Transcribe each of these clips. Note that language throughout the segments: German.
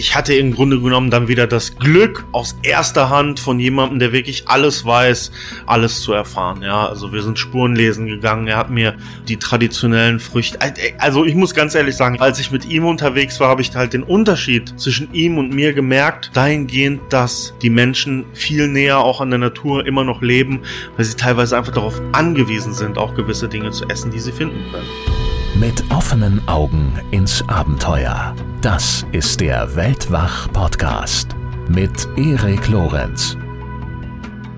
ich hatte im Grunde genommen dann wieder das Glück, aus erster Hand von jemandem, der wirklich alles weiß, alles zu erfahren. Ja, also wir sind Spuren lesen gegangen. Er hat mir die traditionellen Früchte. Also ich muss ganz ehrlich sagen, als ich mit ihm unterwegs war, habe ich halt den Unterschied zwischen ihm und mir gemerkt, dahingehend, dass die Menschen viel näher auch an der Natur immer noch leben, weil sie teilweise einfach darauf angewiesen sind, auch gewisse Dinge zu essen, die sie finden können. Mit offenen Augen ins Abenteuer. Das ist der Weltwach-Podcast mit Erik Lorenz.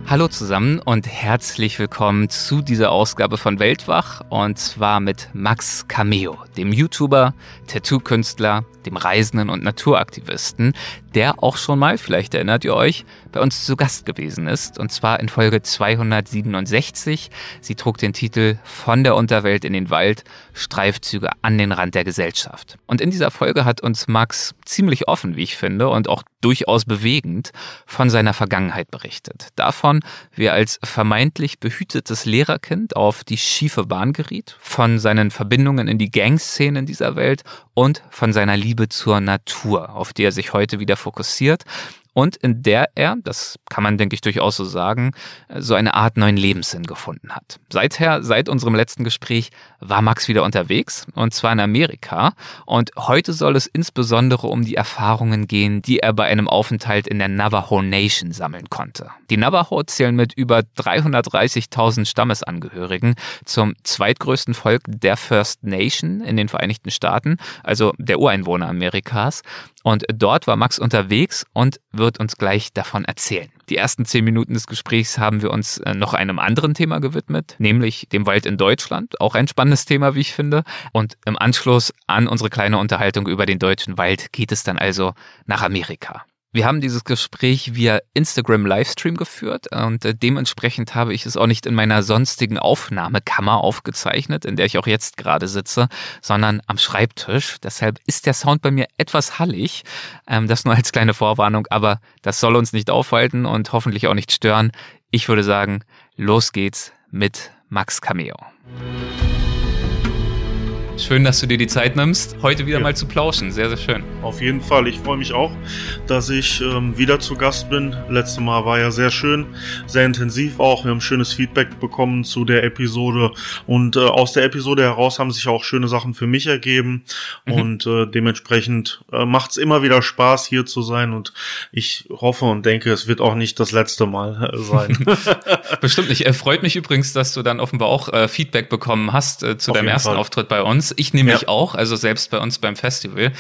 Hallo zusammen und herzlich willkommen zu dieser Ausgabe von Weltwach und zwar mit Max Cameo, dem YouTuber, Tattoo-Künstler, dem Reisenden und Naturaktivisten, der auch schon mal, vielleicht erinnert ihr euch, bei uns zu Gast gewesen ist. Und zwar in Folge 267. Sie trug den Titel Von der Unterwelt in den Wald, Streifzüge an den Rand der Gesellschaft. Und in dieser Folge hat uns Max ziemlich offen, wie ich finde, und auch durchaus bewegend von seiner Vergangenheit berichtet. Davon, wie er als vermeintlich behütetes Lehrerkind auf die schiefe Bahn geriet, von seinen Verbindungen in die Gangszenen dieser Welt und von seiner Liebe zur Natur, auf die er sich heute wieder fokussiert und in der er, das kann man denke ich durchaus so sagen, so eine Art neuen Lebenssinn gefunden hat. Seither, seit unserem letzten Gespräch, war Max wieder unterwegs und zwar in Amerika und heute soll es insbesondere um die Erfahrungen gehen, die er bei einem Aufenthalt in der Navajo Nation sammeln konnte. Die Navajo zählen mit über 330.000 Stammesangehörigen zum zweitgrößten Volk der First Nation in den Vereinigten Staaten, also der Ureinwohner Amerikas und dort war Max unterwegs und wird uns gleich davon erzählen. Die ersten zehn Minuten des Gesprächs haben wir uns äh, noch einem anderen Thema gewidmet, nämlich dem Wald in Deutschland. Auch ein spannendes Thema, wie ich finde. Und im Anschluss an unsere kleine Unterhaltung über den deutschen Wald geht es dann also nach Amerika. Wir haben dieses Gespräch via Instagram Livestream geführt und äh, dementsprechend habe ich es auch nicht in meiner sonstigen Aufnahmekammer aufgezeichnet, in der ich auch jetzt gerade sitze, sondern am Schreibtisch. Deshalb ist der Sound bei mir etwas hallig. Ähm, das nur als kleine Vorwarnung, aber das soll uns nicht aufhalten und hoffentlich auch nicht stören. Ich würde sagen, los geht's mit Max Cameo. Schön, dass du dir die Zeit nimmst, heute wieder ja. mal zu plauschen. Sehr, sehr schön. Auf jeden Fall. Ich freue mich auch, dass ich ähm, wieder zu Gast bin. Letztes Mal war ja sehr schön, sehr intensiv auch. Wir haben schönes Feedback bekommen zu der Episode und äh, aus der Episode heraus haben sich auch schöne Sachen für mich ergeben mhm. und äh, dementsprechend äh, macht es immer wieder Spaß, hier zu sein und ich hoffe und denke, es wird auch nicht das letzte Mal äh, sein. Bestimmt nicht. Er freut mich übrigens, dass du dann offenbar auch äh, Feedback bekommen hast äh, zu Auf deinem ersten Fall. Auftritt bei uns. Ich nämlich ja. auch, also selbst bei uns beim Festival,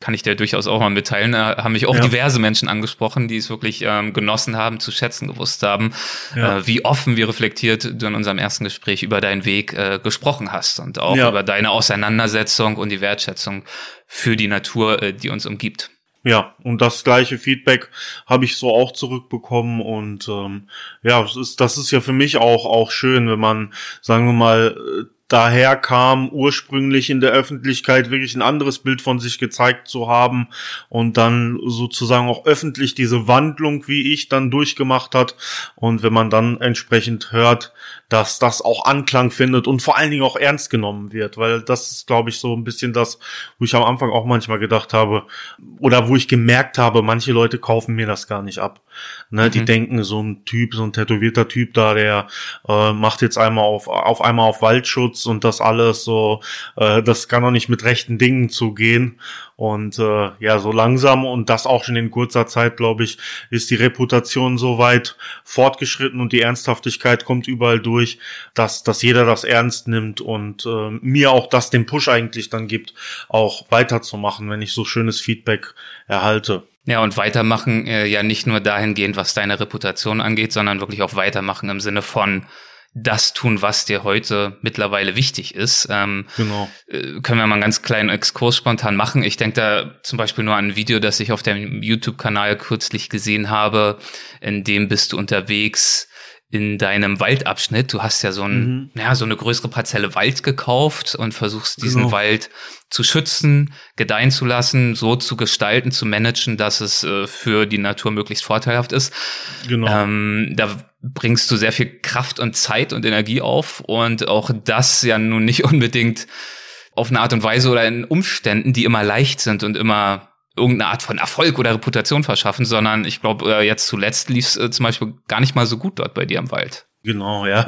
kann ich dir durchaus auch mal mitteilen, da haben mich auch ja. diverse Menschen angesprochen, die es wirklich ähm, genossen haben, zu schätzen gewusst haben, ja. äh, wie offen, wie reflektiert du in unserem ersten Gespräch über deinen Weg äh, gesprochen hast und auch über deine Auseinandersetzung und die Wertschätzung für die Natur, äh, die uns umgibt. Ja, und das gleiche Feedback habe ich so auch zurückbekommen und ähm, ja, das ist, das ist ja für mich auch auch schön, wenn man, sagen wir mal, daher kam, ursprünglich in der Öffentlichkeit wirklich ein anderes Bild von sich gezeigt zu haben und dann sozusagen auch öffentlich diese Wandlung, wie ich, dann durchgemacht hat. Und wenn man dann entsprechend hört, dass das auch Anklang findet und vor allen Dingen auch ernst genommen wird, weil das ist, glaube ich, so ein bisschen das, wo ich am Anfang auch manchmal gedacht habe oder wo ich gemerkt habe, manche Leute kaufen mir das gar nicht ab. Ne, mhm. Die denken, so ein Typ, so ein tätowierter Typ da, der äh, macht jetzt einmal auf, auf einmal auf Waldschutz und das alles so, äh, das kann doch nicht mit rechten Dingen zugehen. Und äh, ja, so langsam und das auch schon in kurzer Zeit, glaube ich, ist die Reputation so weit fortgeschritten und die Ernsthaftigkeit kommt überall durch, dass, dass jeder das ernst nimmt und äh, mir auch das den Push eigentlich dann gibt, auch weiterzumachen, wenn ich so schönes Feedback erhalte. Ja, und weitermachen äh, ja nicht nur dahingehend, was deine Reputation angeht, sondern wirklich auch weitermachen im Sinne von, das tun, was dir heute mittlerweile wichtig ist. Ähm, genau. Äh, können wir mal einen ganz kleinen Exkurs spontan machen. Ich denke da zum Beispiel nur an ein Video, das ich auf dem YouTube-Kanal kürzlich gesehen habe. In dem bist du unterwegs in deinem Waldabschnitt. Du hast ja so, ein, mhm. ja, so eine größere Parzelle Wald gekauft und versuchst diesen genau. Wald zu schützen, gedeihen zu lassen, so zu gestalten, zu managen, dass es äh, für die Natur möglichst vorteilhaft ist. Genau. Ähm, da bringst du sehr viel Kraft und Zeit und Energie auf und auch das ja nun nicht unbedingt auf eine Art und Weise oder in Umständen, die immer leicht sind und immer irgendeine Art von Erfolg oder Reputation verschaffen, sondern ich glaube, äh, jetzt zuletzt lief es äh, zum Beispiel gar nicht mal so gut dort bei dir im Wald. Genau, ja.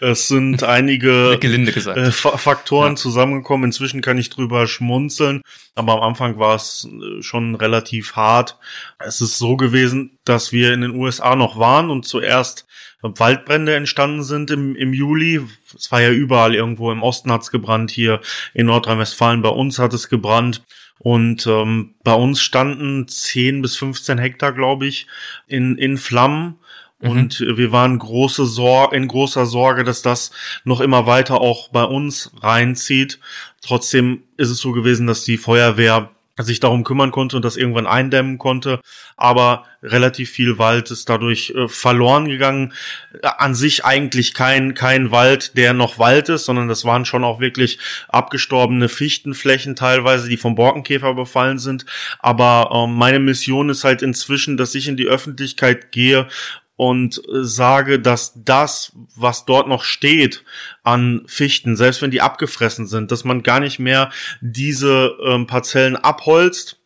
Es sind einige. Äh, Faktoren ja. zusammengekommen. Inzwischen kann ich drüber schmunzeln, aber am Anfang war es äh, schon relativ hart. Es ist so gewesen, dass wir in den USA noch waren und zuerst Waldbrände entstanden sind im, im Juli. Es war ja überall irgendwo im Osten hat's gebrannt, hier in Nordrhein-Westfalen bei uns hat es gebrannt. Und ähm, bei uns standen 10 bis 15 Hektar, glaube ich, in, in Flammen. Mhm. Und wir waren große Sor in großer Sorge, dass das noch immer weiter auch bei uns reinzieht. Trotzdem ist es so gewesen, dass die Feuerwehr sich darum kümmern konnte und das irgendwann eindämmen konnte. Aber relativ viel Wald ist dadurch äh, verloren gegangen. An sich eigentlich kein, kein Wald, der noch Wald ist, sondern das waren schon auch wirklich abgestorbene Fichtenflächen teilweise, die vom Borkenkäfer befallen sind. Aber äh, meine Mission ist halt inzwischen, dass ich in die Öffentlichkeit gehe und äh, sage, dass das, was dort noch steht an Fichten, selbst wenn die abgefressen sind, dass man gar nicht mehr diese ähm, Parzellen abholzt,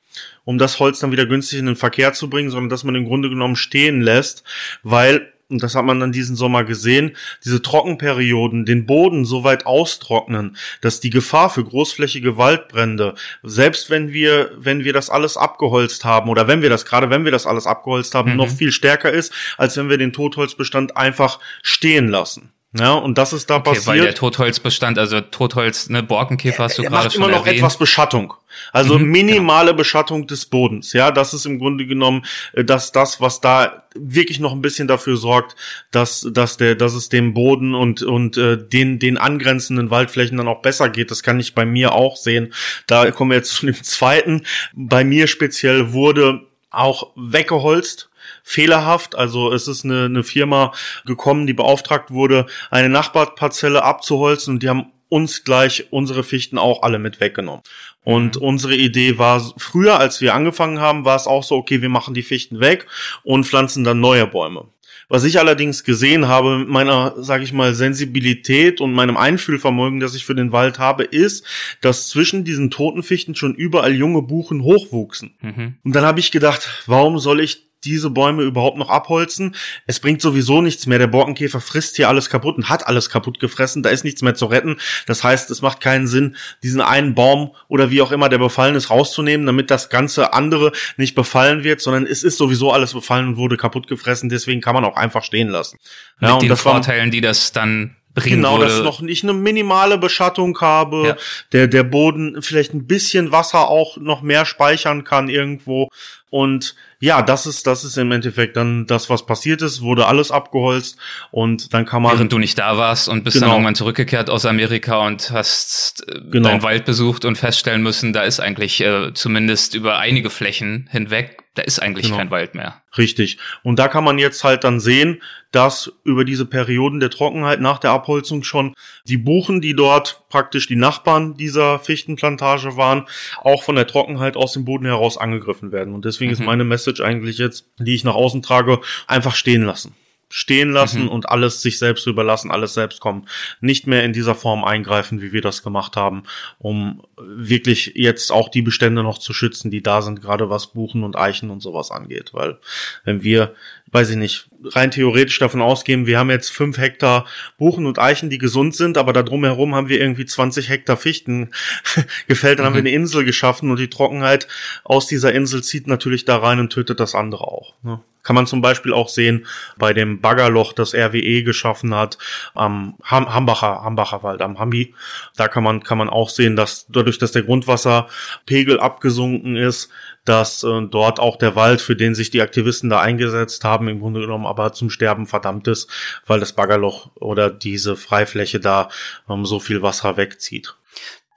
um das Holz dann wieder günstig in den Verkehr zu bringen, sondern dass man im Grunde genommen stehen lässt, weil und das hat man dann diesen Sommer gesehen, diese Trockenperioden den Boden so weit austrocknen, dass die Gefahr für großflächige Waldbrände, selbst wenn wir, wenn wir das alles abgeholzt haben oder wenn wir das, gerade wenn wir das alles abgeholzt haben, mhm. noch viel stärker ist, als wenn wir den Totholzbestand einfach stehen lassen. Ja, und das ist da okay, passiert. Weil der Totholzbestand, also Totholz, ne, Borkenkäfer hast du gerade schon immer noch etwas Beschattung. Also mhm, minimale genau. Beschattung des Bodens. Ja, das ist im Grunde genommen, äh, dass das, was da wirklich noch ein bisschen dafür sorgt, dass, dass der, dass es dem Boden und, und äh, den, den angrenzenden Waldflächen dann auch besser geht. Das kann ich bei mir auch sehen. Da kommen wir jetzt zu dem zweiten. Bei mir speziell wurde auch weggeholzt fehlerhaft. Also es ist eine, eine Firma gekommen, die beauftragt wurde, eine Nachbarparzelle abzuholzen und die haben uns gleich unsere Fichten auch alle mit weggenommen. Und mhm. unsere Idee war, früher, als wir angefangen haben, war es auch so, okay, wir machen die Fichten weg und pflanzen dann neue Bäume. Was ich allerdings gesehen habe mit meiner, sage ich mal, Sensibilität und meinem Einfühlvermögen, das ich für den Wald habe, ist, dass zwischen diesen toten Fichten schon überall junge Buchen hochwuchsen. Mhm. Und dann habe ich gedacht, warum soll ich diese Bäume überhaupt noch abholzen. Es bringt sowieso nichts mehr. Der Borkenkäfer frisst hier alles kaputt und hat alles kaputt gefressen. Da ist nichts mehr zu retten. Das heißt, es macht keinen Sinn, diesen einen Baum oder wie auch immer der befallen ist, rauszunehmen, damit das ganze andere nicht befallen wird, sondern es ist sowieso alles befallen und wurde kaputt gefressen. Deswegen kann man auch einfach stehen lassen. Ja, Mit den Vorteilen, die das dann bringen genau, würde. dass noch nicht eine minimale Beschattung habe, ja. der der Boden vielleicht ein bisschen Wasser auch noch mehr speichern kann irgendwo und ja, das ist, das ist im Endeffekt dann das, was passiert ist, wurde alles abgeholzt und dann kann man. Während du nicht da warst und bist genau. dann irgendwann zurückgekehrt aus Amerika und hast äh, genau. deinen Wald besucht und feststellen müssen, da ist eigentlich äh, zumindest über einige Flächen hinweg da ist eigentlich genau. kein Wald mehr. Richtig. Und da kann man jetzt halt dann sehen, dass über diese Perioden der Trockenheit nach der Abholzung schon die Buchen, die dort praktisch die Nachbarn dieser Fichtenplantage waren, auch von der Trockenheit aus dem Boden heraus angegriffen werden. Und deswegen mhm. ist meine Message eigentlich jetzt, die ich nach außen trage, einfach stehen lassen stehen lassen mhm. und alles sich selbst überlassen, alles selbst kommen. Nicht mehr in dieser Form eingreifen, wie wir das gemacht haben, um wirklich jetzt auch die Bestände noch zu schützen, die da sind, gerade was Buchen und Eichen und sowas angeht. Weil wenn wir, weiß ich nicht, rein theoretisch davon ausgehen, wir haben jetzt fünf Hektar Buchen und Eichen, die gesund sind, aber da drumherum haben wir irgendwie 20 Hektar Fichten gefällt, dann mhm. haben wir mhm. eine Insel geschaffen und die Trockenheit aus dieser Insel zieht natürlich da rein und tötet das andere auch. Ne? Kann man zum Beispiel auch sehen bei dem Baggerloch, das RWE geschaffen hat, am Hambacher, Hambacher Wald, am Hambi. Da kann man, kann man auch sehen, dass dadurch, dass der Grundwasserpegel abgesunken ist, dass äh, dort auch der Wald, für den sich die Aktivisten da eingesetzt haben, im Grunde genommen aber zum Sterben verdammt ist, weil das Baggerloch oder diese Freifläche da ähm, so viel Wasser wegzieht.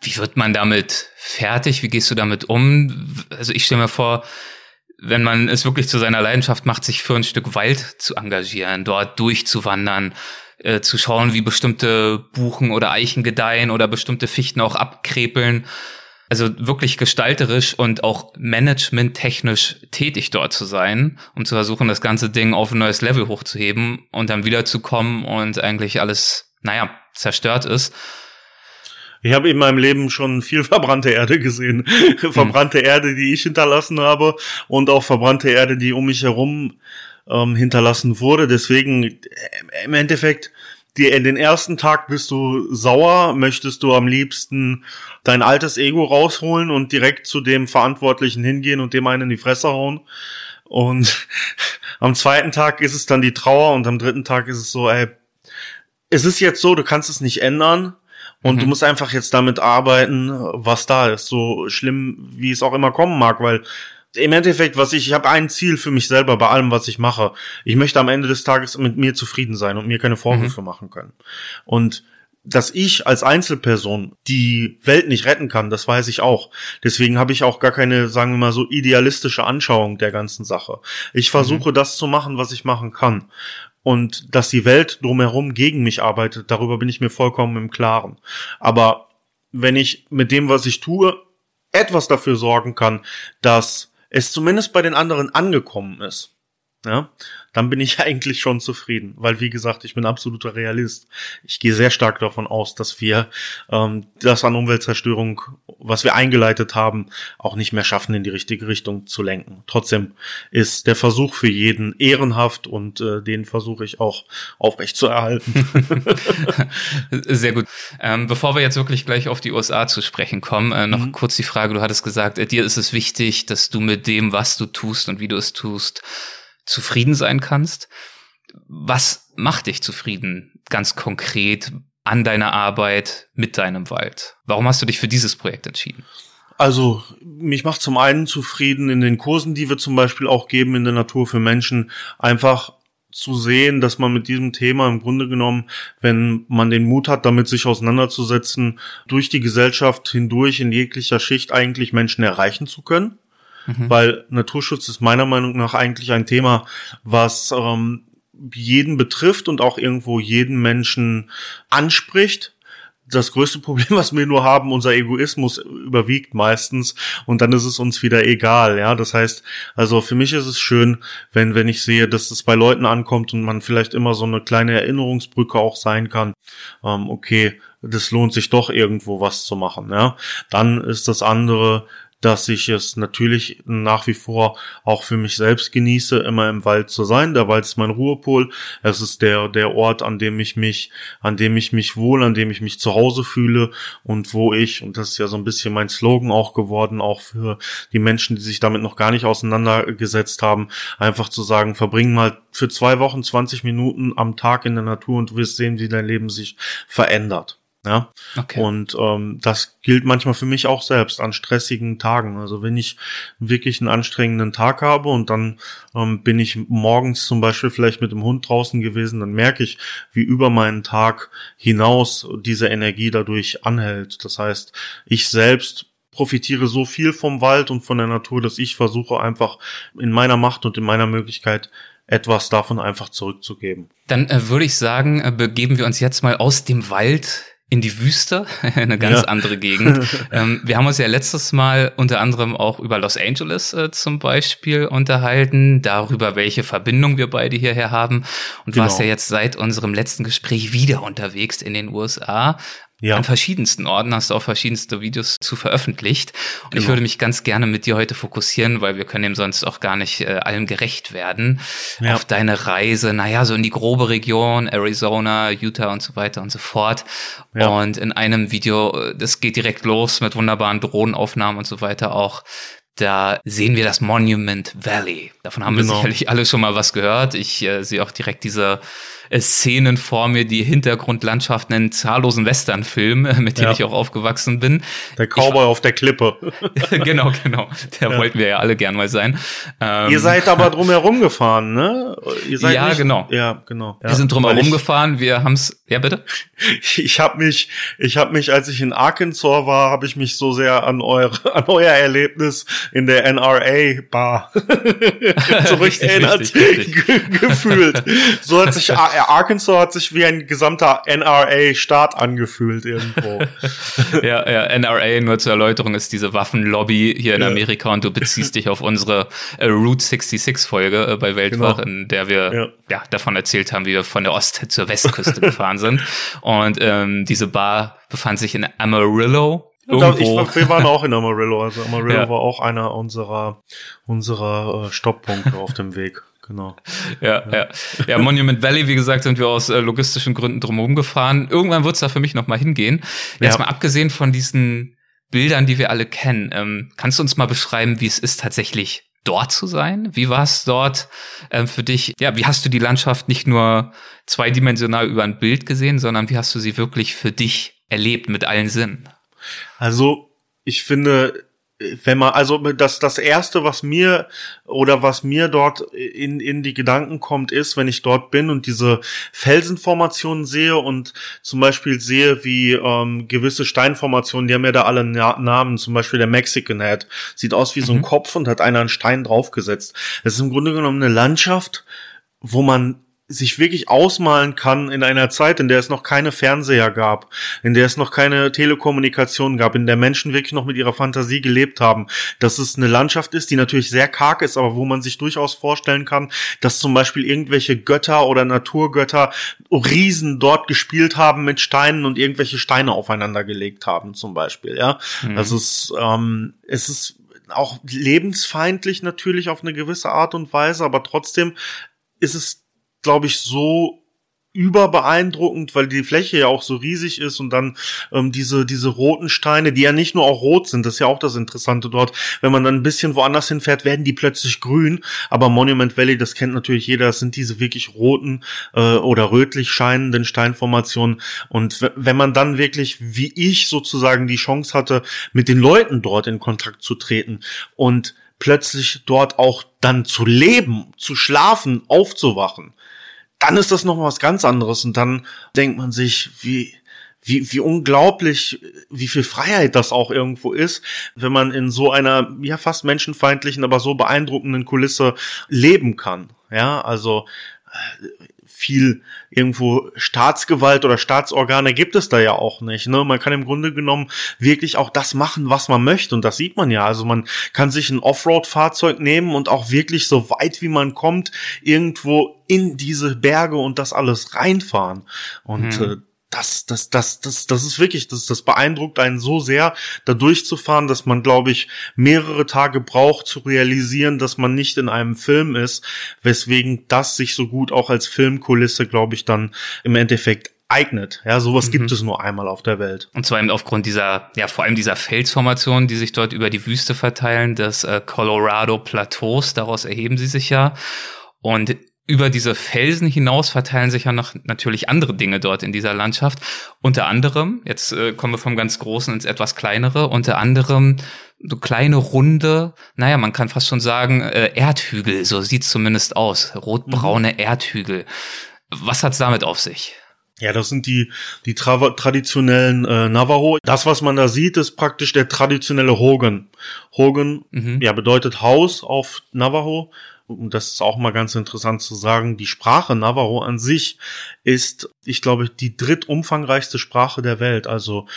Wie wird man damit fertig? Wie gehst du damit um? Also ich stelle mir vor, wenn man es wirklich zu seiner Leidenschaft macht, sich für ein Stück Wald zu engagieren, dort durchzuwandern, äh, zu schauen, wie bestimmte Buchen oder Eichen gedeihen oder bestimmte Fichten auch abkrepeln. Also wirklich gestalterisch und auch managementtechnisch tätig dort zu sein, um zu versuchen, das ganze Ding auf ein neues Level hochzuheben und dann wiederzukommen und eigentlich alles, naja, zerstört ist. Ich habe in meinem Leben schon viel verbrannte Erde gesehen. verbrannte hm. Erde, die ich hinterlassen habe und auch verbrannte Erde, die um mich herum ähm, hinterlassen wurde. Deswegen äh, im Endeffekt, die, in den ersten Tag bist du sauer, möchtest du am liebsten dein altes Ego rausholen und direkt zu dem Verantwortlichen hingehen und dem einen in die Fresse hauen. Und am zweiten Tag ist es dann die Trauer und am dritten Tag ist es so, ey, es ist jetzt so, du kannst es nicht ändern und mhm. du musst einfach jetzt damit arbeiten, was da ist. So schlimm, wie es auch immer kommen mag, weil im Endeffekt, was ich, ich habe ein Ziel für mich selber bei allem, was ich mache. Ich möchte am Ende des Tages mit mir zufrieden sein und mir keine Vorwürfe mhm. machen können. Und dass ich als Einzelperson die Welt nicht retten kann, das weiß ich auch. Deswegen habe ich auch gar keine, sagen wir mal so, idealistische Anschauung der ganzen Sache. Ich versuche mhm. das zu machen, was ich machen kann. Und dass die Welt drumherum gegen mich arbeitet, darüber bin ich mir vollkommen im Klaren. Aber wenn ich mit dem, was ich tue, etwas dafür sorgen kann, dass es zumindest bei den anderen angekommen ist, ja, dann bin ich eigentlich schon zufrieden, weil wie gesagt, ich bin absoluter Realist. Ich gehe sehr stark davon aus, dass wir ähm, das an Umweltzerstörung, was wir eingeleitet haben, auch nicht mehr schaffen, in die richtige Richtung zu lenken. Trotzdem ist der Versuch für jeden ehrenhaft und äh, den versuche ich auch aufrecht zu erhalten. sehr gut. Ähm, bevor wir jetzt wirklich gleich auf die USA zu sprechen kommen, äh, noch mhm. kurz die Frage, du hattest gesagt, äh, dir ist es wichtig, dass du mit dem, was du tust und wie du es tust, zufrieden sein kannst. Was macht dich zufrieden, ganz konkret an deiner Arbeit mit deinem Wald? Warum hast du dich für dieses Projekt entschieden? Also, mich macht zum einen zufrieden in den Kursen, die wir zum Beispiel auch geben in der Natur für Menschen, einfach zu sehen, dass man mit diesem Thema im Grunde genommen, wenn man den Mut hat, damit sich auseinanderzusetzen, durch die Gesellschaft hindurch in jeglicher Schicht eigentlich Menschen erreichen zu können. Mhm. Weil Naturschutz ist meiner Meinung nach eigentlich ein Thema, was ähm, jeden betrifft und auch irgendwo jeden Menschen anspricht. Das größte Problem, was wir nur haben, unser Egoismus überwiegt meistens und dann ist es uns wieder egal, ja. Das heißt, also für mich ist es schön, wenn, wenn ich sehe, dass es bei Leuten ankommt und man vielleicht immer so eine kleine Erinnerungsbrücke auch sein kann. Ähm, okay, das lohnt sich doch irgendwo was zu machen, ja. Dann ist das andere, dass ich es natürlich nach wie vor auch für mich selbst genieße, immer im Wald zu sein. Der Wald ist mein Ruhepol. Es ist der, der Ort, an dem ich mich, an dem ich mich wohl, an dem ich mich zu Hause fühle und wo ich, und das ist ja so ein bisschen mein Slogan auch geworden, auch für die Menschen, die sich damit noch gar nicht auseinandergesetzt haben, einfach zu sagen, verbring mal für zwei Wochen 20 Minuten am Tag in der Natur und du wirst sehen, wie dein Leben sich verändert. Ja. Okay. Und ähm, das gilt manchmal für mich auch selbst an stressigen Tagen. Also wenn ich wirklich einen anstrengenden Tag habe und dann ähm, bin ich morgens zum Beispiel vielleicht mit dem Hund draußen gewesen, dann merke ich, wie über meinen Tag hinaus diese Energie dadurch anhält. Das heißt, ich selbst profitiere so viel vom Wald und von der Natur, dass ich versuche einfach in meiner Macht und in meiner Möglichkeit etwas davon einfach zurückzugeben. Dann äh, würde ich sagen, äh, begeben wir uns jetzt mal aus dem Wald in die Wüste, eine ganz ja. andere Gegend. ähm, wir haben uns ja letztes Mal unter anderem auch über Los Angeles äh, zum Beispiel unterhalten, darüber, welche Verbindung wir beide hierher haben. Und genau. warst ja jetzt seit unserem letzten Gespräch wieder unterwegs in den USA. Ja. An verschiedensten Orten hast du auch verschiedenste Videos zu veröffentlicht. Und genau. ich würde mich ganz gerne mit dir heute fokussieren, weil wir können dem sonst auch gar nicht äh, allem gerecht werden. Ja. Auf deine Reise, naja, so in die grobe Region, Arizona, Utah und so weiter und so fort. Ja. Und in einem Video, äh, das geht direkt los mit wunderbaren Drohnenaufnahmen und so weiter auch. Da sehen wir das Monument Valley. Davon haben genau. wir sicherlich alle schon mal was gehört. Ich äh, sehe auch direkt diese Szenen vor mir, die Hintergrundlandschaften in zahllosen Westernfilmen, mit denen ja. ich auch aufgewachsen bin. Der Cowboy ich, auf der Klippe. genau, genau. Der ja. wollten wir ja alle gern mal sein. Ähm, Ihr seid aber drumherum gefahren, ne? Ihr seid ja, nicht, genau. Ja, genau. Wir sind drumherum gefahren. Wir haben's. Ja, bitte. Ich habe mich, ich habe mich, als ich in Arkansas war, habe ich mich so sehr an eure, an euer Erlebnis in der NRA Bar zurückerinnert gefühlt. So hat sich Arkansas hat sich wie ein gesamter NRA-Staat angefühlt irgendwo. ja, ja, NRA, nur zur Erläuterung, ist diese Waffenlobby hier in ja. Amerika und du beziehst dich auf unsere äh, Route 66-Folge äh, bei Weltwach, genau. in der wir ja. ja. davon erzählt haben, wie wir von der Ost- zur Westküste gefahren sind. Und ähm, diese Bar befand sich in Amarillo, Irgendwo. Ich, wir waren auch in Amarillo. Also Amarillo ja. war auch einer unserer, unserer äh, Stopppunkte auf dem Weg. Genau. Ja, ja, ja. Monument Valley, wie gesagt, sind wir aus äh, logistischen Gründen drumherum gefahren. Irgendwann wird es da für mich nochmal hingehen. Jetzt ja. mal abgesehen von diesen Bildern, die wir alle kennen, ähm, kannst du uns mal beschreiben, wie es ist, tatsächlich dort zu sein? Wie war es dort ähm, für dich? Ja, wie hast du die Landschaft nicht nur zweidimensional über ein Bild gesehen, sondern wie hast du sie wirklich für dich erlebt mit allen Sinnen? Also, ich finde, wenn man, also das, das erste, was mir oder was mir dort in, in die Gedanken kommt, ist, wenn ich dort bin und diese Felsenformationen sehe und zum Beispiel sehe, wie ähm, gewisse Steinformationen, die haben ja da alle Na Namen, zum Beispiel der Mexican Head, sieht aus wie mhm. so ein mhm. Kopf und hat einer einen Stein draufgesetzt. Das ist im Grunde genommen eine Landschaft, wo man sich wirklich ausmalen kann in einer Zeit, in der es noch keine Fernseher gab, in der es noch keine Telekommunikation gab, in der Menschen wirklich noch mit ihrer Fantasie gelebt haben, dass es eine Landschaft ist, die natürlich sehr karg ist, aber wo man sich durchaus vorstellen kann, dass zum Beispiel irgendwelche Götter oder Naturgötter Riesen dort gespielt haben mit Steinen und irgendwelche Steine aufeinander gelegt haben, zum Beispiel, ja. Mhm. Also es, ähm, es ist auch lebensfeindlich natürlich auf eine gewisse Art und Weise, aber trotzdem ist es glaube ich, so überbeeindruckend, weil die Fläche ja auch so riesig ist und dann ähm, diese diese roten Steine, die ja nicht nur auch rot sind, das ist ja auch das Interessante dort. Wenn man dann ein bisschen woanders hinfährt, werden die plötzlich grün. Aber Monument Valley, das kennt natürlich jeder, das sind diese wirklich roten äh, oder rötlich scheinenden Steinformationen. Und wenn man dann wirklich, wie ich sozusagen die Chance hatte, mit den Leuten dort in Kontakt zu treten und plötzlich dort auch dann zu leben, zu schlafen, aufzuwachen dann ist das noch was ganz anderes und dann denkt man sich, wie, wie, wie unglaublich, wie viel Freiheit das auch irgendwo ist, wenn man in so einer, ja, fast menschenfeindlichen, aber so beeindruckenden Kulisse leben kann. Ja, also, viel irgendwo Staatsgewalt oder Staatsorgane gibt es da ja auch nicht. Ne? Man kann im Grunde genommen wirklich auch das machen, was man möchte. Und das sieht man ja. Also man kann sich ein Offroad-Fahrzeug nehmen und auch wirklich so weit wie man kommt, irgendwo in diese Berge und das alles reinfahren. Und hm. äh, das, das, das, das, das ist wirklich, das, das beeindruckt einen so sehr, da durchzufahren, dass man, glaube ich, mehrere Tage braucht zu realisieren, dass man nicht in einem Film ist, weswegen das sich so gut auch als Filmkulisse, glaube ich, dann im Endeffekt eignet. Ja, sowas mhm. gibt es nur einmal auf der Welt. Und zwar eben aufgrund dieser, ja, vor allem dieser Felsformationen, die sich dort über die Wüste verteilen, des äh, Colorado Plateaus, daraus erheben sie sich ja. Und über diese Felsen hinaus verteilen sich ja noch natürlich andere Dinge dort in dieser Landschaft. Unter anderem, jetzt äh, kommen wir vom ganz Großen ins etwas kleinere, unter anderem so kleine runde, naja, man kann fast schon sagen, äh, Erdhügel, so sieht's zumindest aus. Rotbraune mhm. Erdhügel. Was hat's damit auf sich? Ja, das sind die, die tra traditionellen äh, Navajo. Das, was man da sieht, ist praktisch der traditionelle Hogan. Hogan, mhm. ja, bedeutet Haus auf Navajo und das ist auch mal ganz interessant zu sagen, die Sprache Navajo an sich ist, ich glaube, die drittumfangreichste Sprache der Welt. Also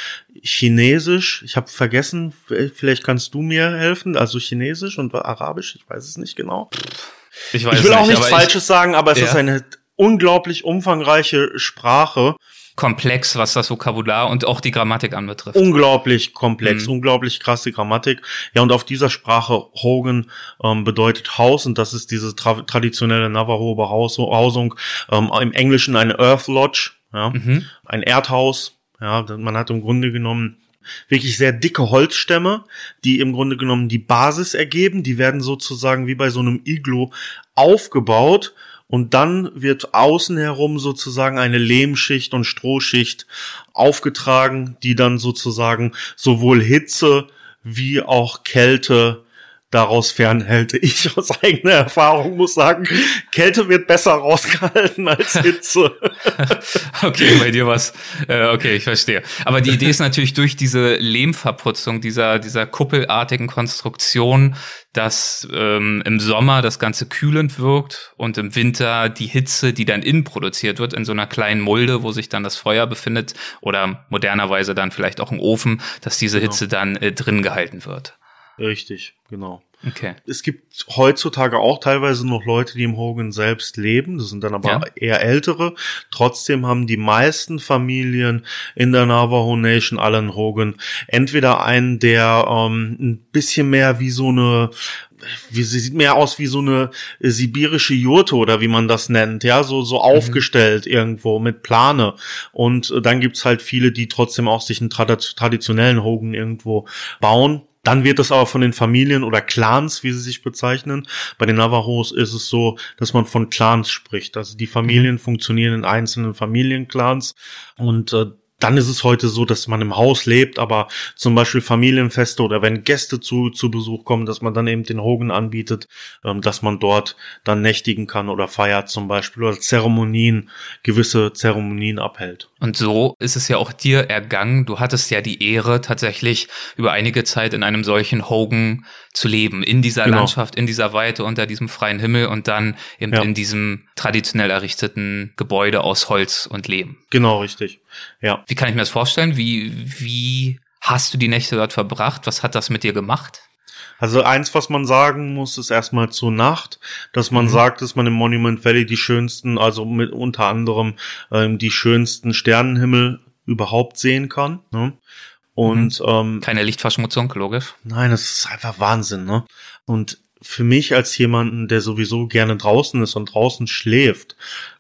Chinesisch, ich habe vergessen, vielleicht kannst du mir helfen, also Chinesisch und Arabisch, ich weiß es nicht genau. Ich, weiß ich will nicht, auch nichts Falsches ich, sagen, aber es ja. ist eine unglaublich umfangreiche Sprache komplex, was das Vokabular und auch die Grammatik anbetrifft. Unglaublich komplex, mhm. unglaublich krasse Grammatik. Ja, und auf dieser Sprache Hogan ähm, bedeutet Haus und das ist diese tra traditionelle Navajo-Behausung. Ähm, Im Englischen eine Earth Lodge, ja, mhm. ein Erdhaus. Ja, man hat im Grunde genommen wirklich sehr dicke Holzstämme, die im Grunde genommen die Basis ergeben. Die werden sozusagen wie bei so einem Iglo aufgebaut und dann wird außen herum sozusagen eine Lehmschicht und Strohschicht aufgetragen, die dann sozusagen sowohl Hitze wie auch Kälte daraus fernhält. Ich aus eigener Erfahrung muss sagen, Kälte wird besser rausgehalten als Hitze. okay, bei dir was. Äh, okay, ich verstehe. Aber die Idee ist natürlich durch diese Lehmverputzung, dieser, dieser kuppelartigen Konstruktion, dass ähm, im Sommer das Ganze kühlend wirkt und im Winter die Hitze, die dann innen produziert wird, in so einer kleinen Mulde, wo sich dann das Feuer befindet oder modernerweise dann vielleicht auch ein Ofen, dass diese genau. Hitze dann äh, drin gehalten wird. Richtig, genau. Okay. Es gibt heutzutage auch teilweise noch Leute, die im Hogan selbst leben. Das sind dann aber ja. eher ältere. Trotzdem haben die meisten Familien in der Navajo Nation allen Hogan entweder einen, der ähm, ein bisschen mehr wie so eine wie sie sieht mehr aus wie so eine sibirische Jurte oder wie man das nennt, ja, so so mhm. aufgestellt irgendwo mit Plane und äh, dann gibt's halt viele, die trotzdem auch sich einen traditionellen Hogan irgendwo bauen dann wird es aber von den Familien oder Clans, wie sie sich bezeichnen. Bei den Navajos ist es so, dass man von Clans spricht. Also die Familien mhm. funktionieren in einzelnen Familienclans und äh, dann ist es heute so, dass man im Haus lebt, aber zum Beispiel Familienfeste oder wenn Gäste zu, zu Besuch kommen, dass man dann eben den Hogan anbietet, ähm, dass man dort dann nächtigen kann oder feiert zum Beispiel oder Zeremonien, gewisse Zeremonien abhält. Und so ist es ja auch dir ergangen. Du hattest ja die Ehre, tatsächlich über einige Zeit in einem solchen Hogan zu leben, in dieser genau. Landschaft, in dieser Weite, unter diesem freien Himmel und dann eben ja. in diesem traditionell errichteten Gebäude aus Holz und Lehm. Genau, richtig. Ja. Wie kann ich mir das vorstellen? Wie, wie hast du die Nächte dort verbracht? Was hat das mit dir gemacht? Also eins, was man sagen muss, ist erstmal zur Nacht, dass man mhm. sagt, dass man im Monument Valley die schönsten, also mit unter anderem ähm, die schönsten Sternenhimmel überhaupt sehen kann. Ne? Und mhm. ähm, keine Lichtverschmutzung, logisch. Nein, das ist einfach Wahnsinn, ne? Und für mich als jemanden, der sowieso gerne draußen ist und draußen schläft,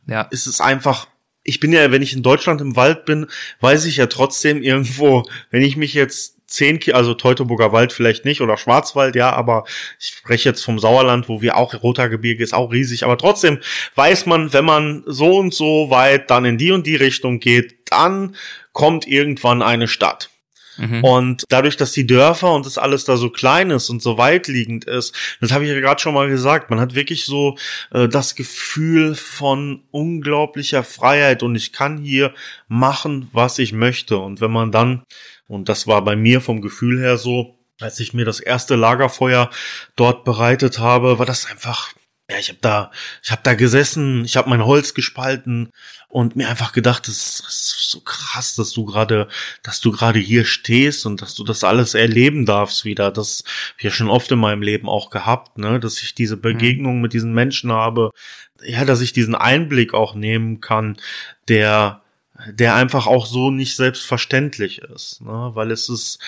ja. ist es einfach ich bin ja, wenn ich in Deutschland im Wald bin, weiß ich ja trotzdem irgendwo, wenn ich mich jetzt zehn, also Teutoburger Wald vielleicht nicht oder Schwarzwald, ja, aber ich spreche jetzt vom Sauerland, wo wir auch, Roter Gebirge ist auch riesig, aber trotzdem weiß man, wenn man so und so weit dann in die und die Richtung geht, dann kommt irgendwann eine Stadt. Mhm. Und dadurch, dass die Dörfer und das alles da so klein ist und so weit liegend ist, das habe ich ja gerade schon mal gesagt, man hat wirklich so äh, das Gefühl von unglaublicher Freiheit und ich kann hier machen, was ich möchte. Und wenn man dann, und das war bei mir vom Gefühl her so, als ich mir das erste Lagerfeuer dort bereitet habe, war das einfach ja, ich habe da, ich habe da gesessen, ich habe mein Holz gespalten und mir einfach gedacht, das ist so krass, dass du gerade, dass du gerade hier stehst und dass du das alles erleben darfst wieder. Das habe ich ja schon oft in meinem Leben auch gehabt, ne, dass ich diese mhm. Begegnung mit diesen Menschen habe, ja, dass ich diesen Einblick auch nehmen kann, der der einfach auch so nicht selbstverständlich ist, ne, weil es ist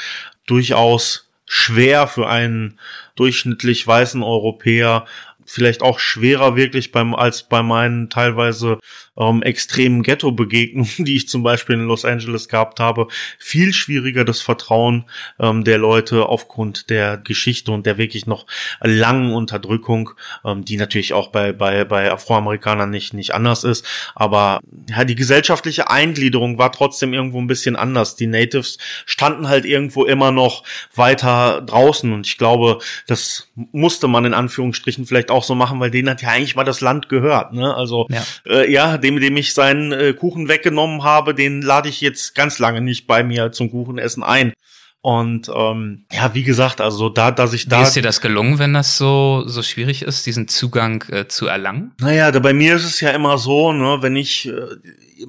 durchaus schwer für einen durchschnittlich weißen Europäer vielleicht auch schwerer wirklich beim als bei meinen teilweise ähm, extremen Ghetto-Begegnungen, die ich zum Beispiel in Los Angeles gehabt habe, viel schwieriger das Vertrauen ähm, der Leute aufgrund der Geschichte und der wirklich noch langen Unterdrückung, ähm, die natürlich auch bei, bei, bei Afroamerikanern nicht, nicht anders ist. Aber ja, die gesellschaftliche Eingliederung war trotzdem irgendwo ein bisschen anders. Die Natives standen halt irgendwo immer noch weiter draußen und ich glaube, das musste man in Anführungsstrichen vielleicht auch so machen, weil denen hat ja eigentlich mal das Land gehört. Ne? Also ja, äh, ja dem, dem ich seinen äh, Kuchen weggenommen habe, den lade ich jetzt ganz lange nicht bei mir zum Kuchenessen ein. Und ähm, ja, wie gesagt, also da, dass ich da. Wie ist dir das gelungen, wenn das so so schwierig ist, diesen Zugang äh, zu erlangen? Naja, da bei mir ist es ja immer so, ne, wenn ich, äh,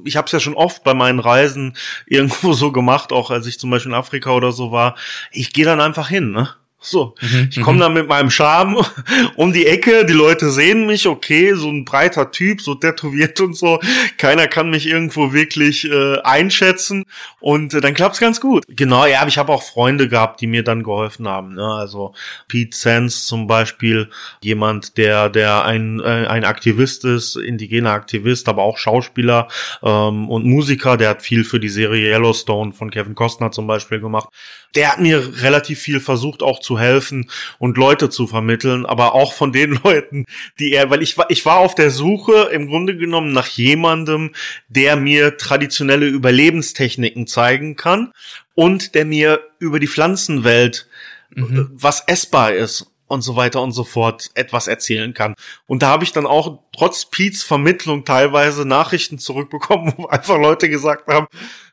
ich habe es ja schon oft bei meinen Reisen irgendwo so gemacht, auch als ich zum Beispiel in Afrika oder so war. Ich gehe dann einfach hin, ne? So, mhm, ich komme mhm. dann mit meinem Charme um die Ecke, die Leute sehen mich, okay, so ein breiter Typ, so tätowiert und so, keiner kann mich irgendwo wirklich äh, einschätzen und äh, dann klappt's ganz gut. Genau, ja, aber ich habe auch Freunde gehabt, die mir dann geholfen haben, ne? also Pete Sands zum Beispiel, jemand, der der ein äh, ein Aktivist ist, indigener Aktivist, aber auch Schauspieler ähm, und Musiker, der hat viel für die Serie Yellowstone von Kevin Costner zum Beispiel gemacht. Der hat mir relativ viel versucht auch zu helfen und Leute zu vermitteln, aber auch von den Leuten, die er, weil ich war, ich war auf der Suche im Grunde genommen nach jemandem, der mir traditionelle Überlebenstechniken zeigen kann und der mir über die Pflanzenwelt mhm. was essbar ist und so weiter und so fort etwas erzählen kann. Und da habe ich dann auch trotz Pete's Vermittlung teilweise Nachrichten zurückbekommen, wo einfach Leute gesagt haben,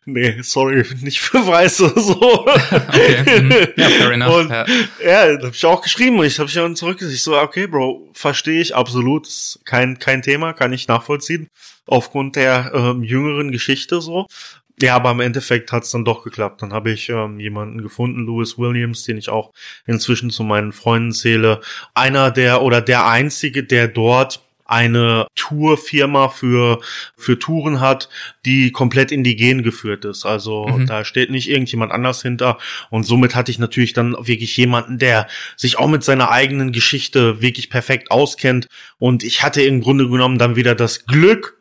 nee, sorry, nicht für Weiße, so. Okay. Mhm. Ja, fair enough. Und, ja, ja habe ich auch geschrieben und ich habe ich dann zurückgesehen. Ich so, okay, Bro, verstehe ich absolut, ist kein, kein Thema, kann ich nachvollziehen, aufgrund der ähm, jüngeren Geschichte so. Ja, aber im Endeffekt hat's dann doch geklappt. Dann habe ich ähm, jemanden gefunden, Louis Williams, den ich auch inzwischen zu meinen Freunden zähle. Einer der oder der einzige, der dort eine Tourfirma für, für Touren hat, die komplett indigen geführt ist. Also mhm. da steht nicht irgendjemand anders hinter. Und somit hatte ich natürlich dann wirklich jemanden, der sich auch mit seiner eigenen Geschichte wirklich perfekt auskennt. Und ich hatte im Grunde genommen dann wieder das Glück,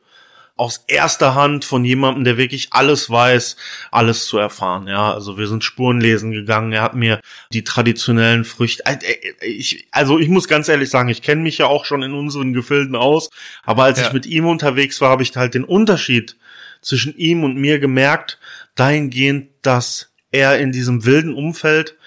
aus erster Hand von jemandem, der wirklich alles weiß, alles zu erfahren. Ja, also wir sind Spuren lesen gegangen. Er hat mir die traditionellen Früchte. Äh, äh, ich, also ich muss ganz ehrlich sagen, ich kenne mich ja auch schon in unseren Gefilden aus. Aber als ja. ich mit ihm unterwegs war, habe ich halt den Unterschied zwischen ihm und mir gemerkt, dahingehend, dass er in diesem wilden Umfeld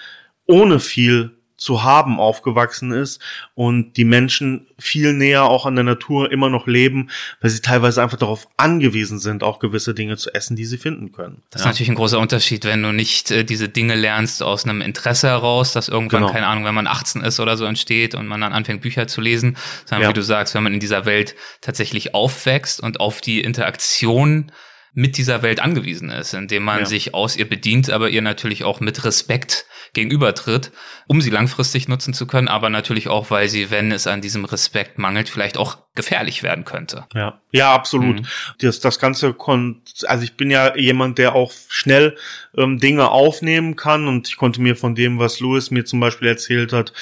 ohne viel zu haben aufgewachsen ist und die Menschen viel näher auch an der Natur immer noch leben, weil sie teilweise einfach darauf angewiesen sind, auch gewisse Dinge zu essen, die sie finden können. Das ja. ist natürlich ein großer Unterschied, wenn du nicht äh, diese Dinge lernst aus einem Interesse heraus, dass irgendwann, genau. keine Ahnung, wenn man 18 ist oder so entsteht und man dann anfängt, Bücher zu lesen, sondern ja. wie du sagst, wenn man in dieser Welt tatsächlich aufwächst und auf die Interaktion mit dieser Welt angewiesen ist, indem man ja. sich aus ihr bedient, aber ihr natürlich auch mit Respekt gegenübertritt, um sie langfristig nutzen zu können, aber natürlich auch, weil sie, wenn es an diesem Respekt mangelt, vielleicht auch gefährlich werden könnte. Ja, ja, absolut. Mhm. Das, das Ganze konnte, also ich bin ja jemand, der auch schnell ähm, Dinge aufnehmen kann und ich konnte mir von dem, was Louis mir zum Beispiel erzählt hat,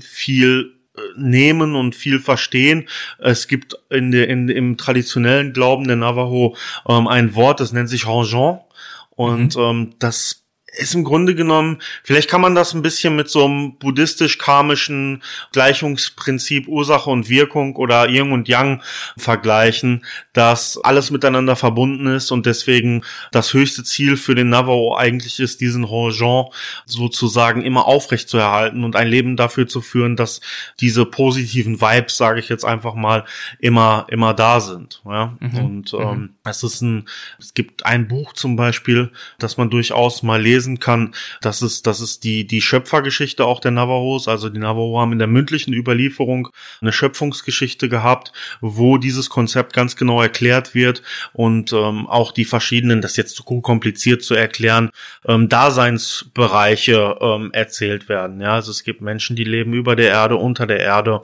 viel nehmen und viel verstehen. Es gibt in der, in, im traditionellen Glauben der Navajo ähm, ein Wort, das nennt sich Rangeon. Und mhm. ähm, das ist im Grunde genommen, vielleicht kann man das ein bisschen mit so einem buddhistisch-karmischen Gleichungsprinzip Ursache und Wirkung oder Yin und Yang vergleichen, dass alles miteinander verbunden ist und deswegen das höchste Ziel für den Navajo eigentlich ist, diesen Rangeon sozusagen immer aufrecht zu erhalten und ein Leben dafür zu führen, dass diese positiven Vibes, sage ich jetzt einfach mal, immer, immer da sind. Ja? Mhm. Und mhm. ähm, es ist ein, es gibt ein Buch zum Beispiel, das man durchaus mal lesen lesen kann. Das ist, das ist die, die Schöpfergeschichte auch der Navajos. Also die Navajo haben in der mündlichen Überlieferung eine Schöpfungsgeschichte gehabt, wo dieses Konzept ganz genau erklärt wird und ähm, auch die verschiedenen, das jetzt zu kompliziert zu erklären, ähm, Daseinsbereiche ähm, erzählt werden. Ja, also es gibt Menschen, die leben über der Erde, unter der Erde.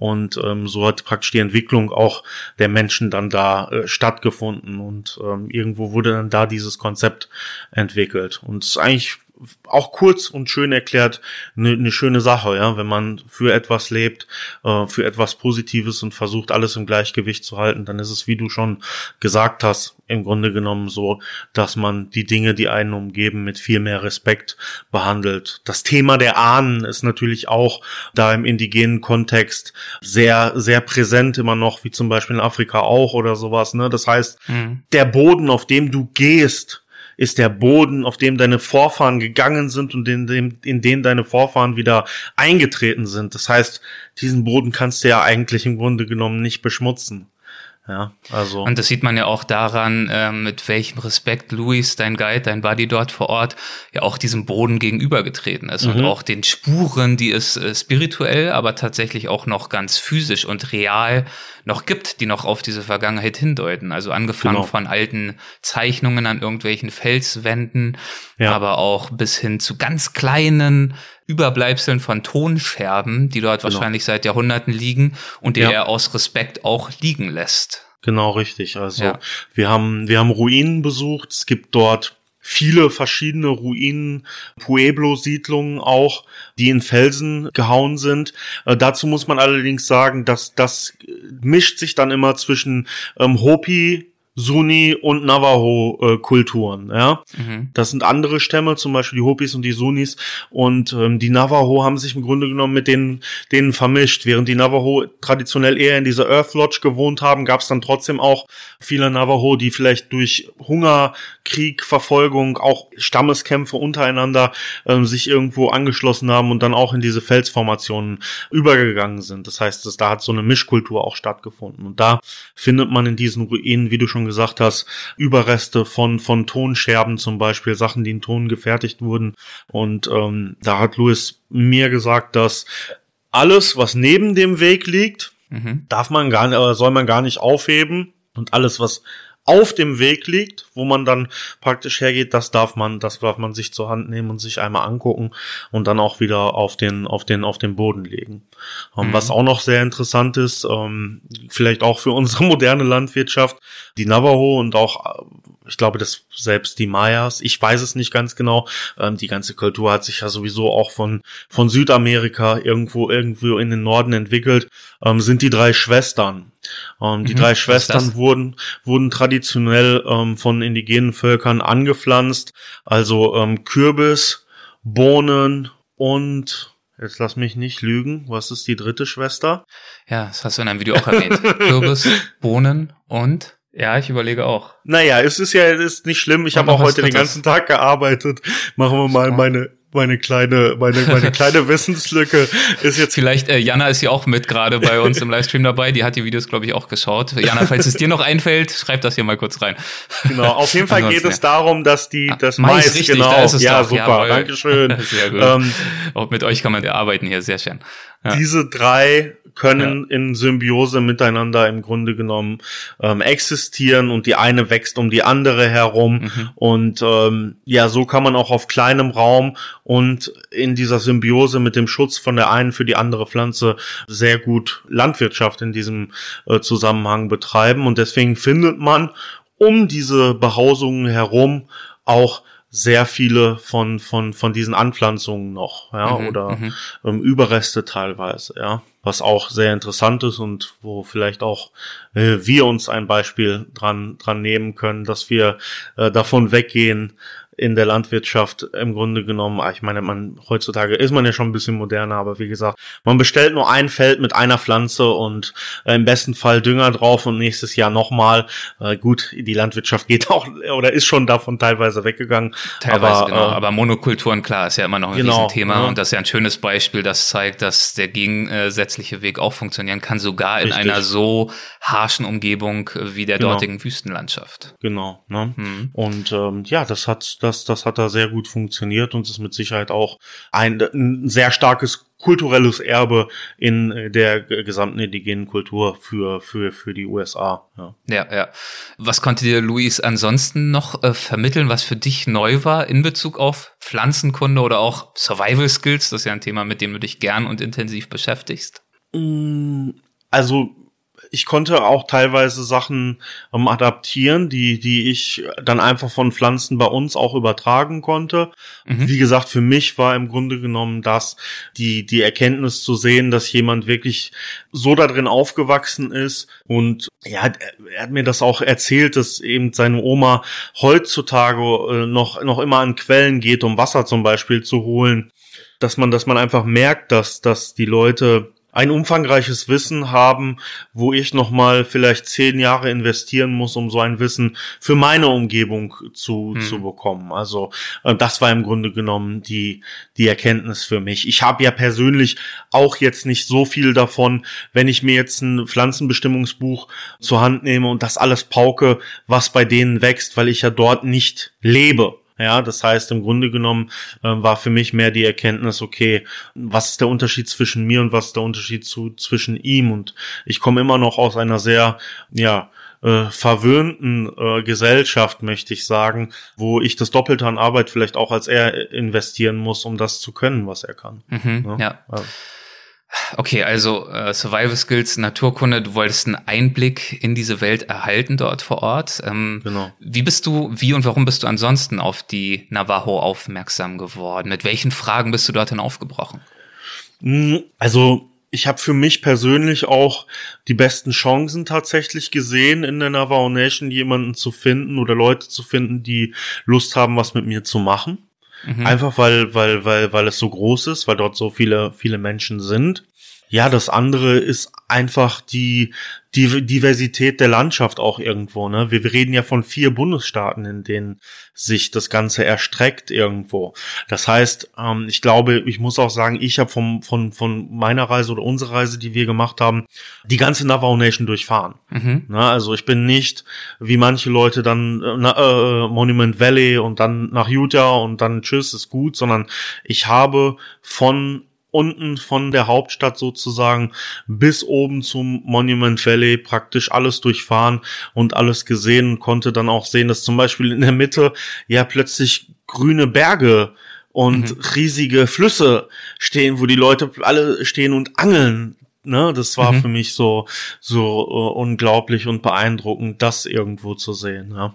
Und ähm, so hat praktisch die Entwicklung auch der Menschen dann da äh, stattgefunden. Und ähm, irgendwo wurde dann da dieses Konzept entwickelt. Und es ist eigentlich auch kurz und schön erklärt eine, eine schöne Sache, ja, wenn man für etwas lebt, äh, für etwas Positives und versucht alles im Gleichgewicht zu halten, dann ist es, wie du schon gesagt hast, im Grunde genommen so, dass man die Dinge, die einen umgeben, mit viel mehr Respekt behandelt. Das Thema der Ahnen ist natürlich auch da im indigenen Kontext sehr, sehr präsent immer noch, wie zum Beispiel in Afrika auch oder sowas. Ne? Das heißt, mhm. der Boden, auf dem du gehst, ist der Boden, auf dem deine Vorfahren gegangen sind und in dem, in den deine Vorfahren wieder eingetreten sind. Das heißt, diesen Boden kannst du ja eigentlich im Grunde genommen nicht beschmutzen. Ja, also. Und das sieht man ja auch daran, äh, mit welchem Respekt Luis, dein Guide, dein Buddy dort vor Ort, ja auch diesem Boden gegenübergetreten ist mhm. und auch den Spuren, die es äh, spirituell, aber tatsächlich auch noch ganz physisch und real noch gibt, die noch auf diese Vergangenheit hindeuten. Also angefangen genau. von alten Zeichnungen an irgendwelchen Felswänden, ja. aber auch bis hin zu ganz kleinen Überbleibseln von Tonscherben, die dort genau. wahrscheinlich seit Jahrhunderten liegen und die ja. er aus Respekt auch liegen lässt. Genau, richtig. Also ja. wir haben, wir haben Ruinen besucht. Es gibt dort viele verschiedene Ruinen, Pueblo-Siedlungen auch, die in Felsen gehauen sind. Äh, dazu muss man allerdings sagen, dass das mischt sich dann immer zwischen ähm, Hopi Sunni und Navajo-Kulturen. Äh, ja, mhm. das sind andere Stämme, zum Beispiel die Hopis und die Sunnis. Und ähm, die Navajo haben sich im Grunde genommen mit denen, denen vermischt. Während die Navajo traditionell eher in dieser Earth Lodge gewohnt haben, gab es dann trotzdem auch viele Navajo, die vielleicht durch Hunger, Krieg, Verfolgung, auch Stammeskämpfe untereinander ähm, sich irgendwo angeschlossen haben und dann auch in diese Felsformationen übergegangen sind. Das heißt, dass da hat so eine Mischkultur auch stattgefunden. Und da findet man in diesen Ruinen, wie du schon gesagt hast, Überreste von, von Tonscherben zum Beispiel, Sachen, die in Ton gefertigt wurden. Und ähm, da hat Louis mir gesagt, dass alles, was neben dem Weg liegt, mhm. darf man gar nicht, soll man gar nicht aufheben. Und alles, was auf dem Weg liegt, wo man dann praktisch hergeht, das darf man, das darf man sich zur Hand nehmen und sich einmal angucken und dann auch wieder auf den, auf den, auf den Boden legen. Ähm, mhm. Was auch noch sehr interessant ist, ähm, vielleicht auch für unsere moderne Landwirtschaft, die Navajo und auch ich glaube, dass selbst die Mayas, ich weiß es nicht ganz genau, ähm, die ganze Kultur hat sich ja sowieso auch von, von Südamerika irgendwo, irgendwo in den Norden entwickelt, ähm, sind die drei Schwestern. Ähm, die mhm, drei Schwestern wurden, wurden traditionell ähm, von indigenen Völkern angepflanzt, also ähm, Kürbis, Bohnen und Jetzt lass mich nicht lügen. Was ist die dritte Schwester? Ja, das hast du in einem Video auch erwähnt. Kürbis, Bohnen und ja, ich überlege auch. Naja, es ist ja ist nicht schlimm. Ich habe auch heute den ganzen Tag gearbeitet. Machen wir mal meine meine kleine, meine, meine kleine Wissenslücke ist jetzt. Vielleicht, äh, Jana ist ja auch mit gerade bei uns im Livestream dabei. Die hat die Videos, glaube ich, auch geschaut. Jana, falls es dir noch einfällt, schreib das hier mal kurz rein. Genau, auf jeden Fall geht es darum, dass die, ah, das Mais, Mais richtig, genau. Da ist es ja, doch. super, Jawohl. Dankeschön. Sehr gut. Ähm, auch mit euch kann man ja arbeiten hier, sehr schön. Ja. Diese drei können ja. in Symbiose miteinander im Grunde genommen ähm, existieren und die eine wächst um die andere herum mhm. und ähm, ja, so kann man auch auf kleinem Raum und in dieser Symbiose mit dem Schutz von der einen für die andere Pflanze sehr gut Landwirtschaft in diesem äh, Zusammenhang betreiben und deswegen findet man um diese Behausungen herum auch sehr viele von, von, von diesen Anpflanzungen noch, ja, mhm, oder mhm. ähm, Überreste teilweise, ja. Was auch sehr interessant ist und wo vielleicht auch äh, wir uns ein Beispiel dran, dran nehmen können, dass wir äh, davon weggehen, in der Landwirtschaft im Grunde genommen, ah, ich meine, man heutzutage ist man ja schon ein bisschen moderner, aber wie gesagt, man bestellt nur ein Feld mit einer Pflanze und äh, im besten Fall Dünger drauf und nächstes Jahr nochmal. Äh, gut, die Landwirtschaft geht auch oder ist schon davon teilweise weggegangen. Teilweise, aber, genau. Äh, aber Monokulturen, klar, ist ja immer noch ein genau, Riesenthema ja. und das ist ja ein schönes Beispiel, das zeigt, dass der gegensätzliche Weg auch funktionieren kann, sogar in Richtig. einer so harschen Umgebung wie der genau. dortigen Wüstenlandschaft. Genau. Ne? Mhm. Und ähm, ja, das hat das das, das hat da sehr gut funktioniert und ist mit Sicherheit auch ein, ein sehr starkes kulturelles Erbe in äh, der gesamten indigenen Kultur für, für, für die USA. Ja. ja, ja. Was konnte dir Luis ansonsten noch äh, vermitteln, was für dich neu war in Bezug auf Pflanzenkunde oder auch Survival Skills? Das ist ja ein Thema, mit dem du dich gern und intensiv beschäftigst. Mm, also ich konnte auch teilweise Sachen ähm, adaptieren, die, die ich dann einfach von Pflanzen bei uns auch übertragen konnte. Mhm. Wie gesagt, für mich war im Grunde genommen das, die, die Erkenntnis zu sehen, dass jemand wirklich so da drin aufgewachsen ist und ja, er hat mir das auch erzählt, dass eben seine Oma heutzutage äh, noch, noch immer an Quellen geht, um Wasser zum Beispiel zu holen. Dass man, dass man einfach merkt, dass, dass die Leute ein umfangreiches Wissen haben, wo ich nochmal vielleicht zehn Jahre investieren muss, um so ein Wissen für meine Umgebung zu, hm. zu bekommen. Also äh, das war im Grunde genommen die, die Erkenntnis für mich. Ich habe ja persönlich auch jetzt nicht so viel davon, wenn ich mir jetzt ein Pflanzenbestimmungsbuch zur Hand nehme und das alles pauke, was bei denen wächst, weil ich ja dort nicht lebe. Ja, das heißt, im Grunde genommen äh, war für mich mehr die Erkenntnis, okay, was ist der Unterschied zwischen mir und was ist der Unterschied zu, zwischen ihm? Und ich komme immer noch aus einer sehr, ja, äh, verwöhnten äh, Gesellschaft, möchte ich sagen, wo ich das Doppelte an Arbeit vielleicht auch als er investieren muss, um das zu können, was er kann. Mhm, ja. ja. Okay, also äh, Survival Skills, Naturkunde, du wolltest einen Einblick in diese Welt erhalten dort vor Ort. Ähm, genau. Wie bist du, wie und warum bist du ansonsten auf die Navajo aufmerksam geworden? Mit welchen Fragen bist du dorthin aufgebrochen? Hm, also ich habe für mich persönlich auch die besten Chancen tatsächlich gesehen, in der Navajo Nation jemanden zu finden oder Leute zu finden, die Lust haben, was mit mir zu machen. Mhm. Einfach weil, weil, weil, weil es so groß ist, weil dort so viele, viele Menschen sind. Ja, das andere ist einfach die, die Diversität der Landschaft auch irgendwo. Ne? Wir, wir reden ja von vier Bundesstaaten, in denen sich das Ganze erstreckt irgendwo. Das heißt, ähm, ich glaube, ich muss auch sagen, ich habe vom von von meiner Reise oder unserer Reise, die wir gemacht haben, die ganze Navajo Nation durchfahren. Mhm. Ne? Also ich bin nicht wie manche Leute dann äh, äh, Monument Valley und dann nach Utah und dann Tschüss ist gut, sondern ich habe von unten von der Hauptstadt sozusagen bis oben zum Monument Valley praktisch alles durchfahren und alles gesehen und konnte dann auch sehen, dass zum Beispiel in der Mitte ja plötzlich grüne Berge und mhm. riesige Flüsse stehen, wo die Leute alle stehen und angeln. Ne, das war mhm. für mich so so uh, unglaublich und beeindruckend, das irgendwo zu sehen. Ja.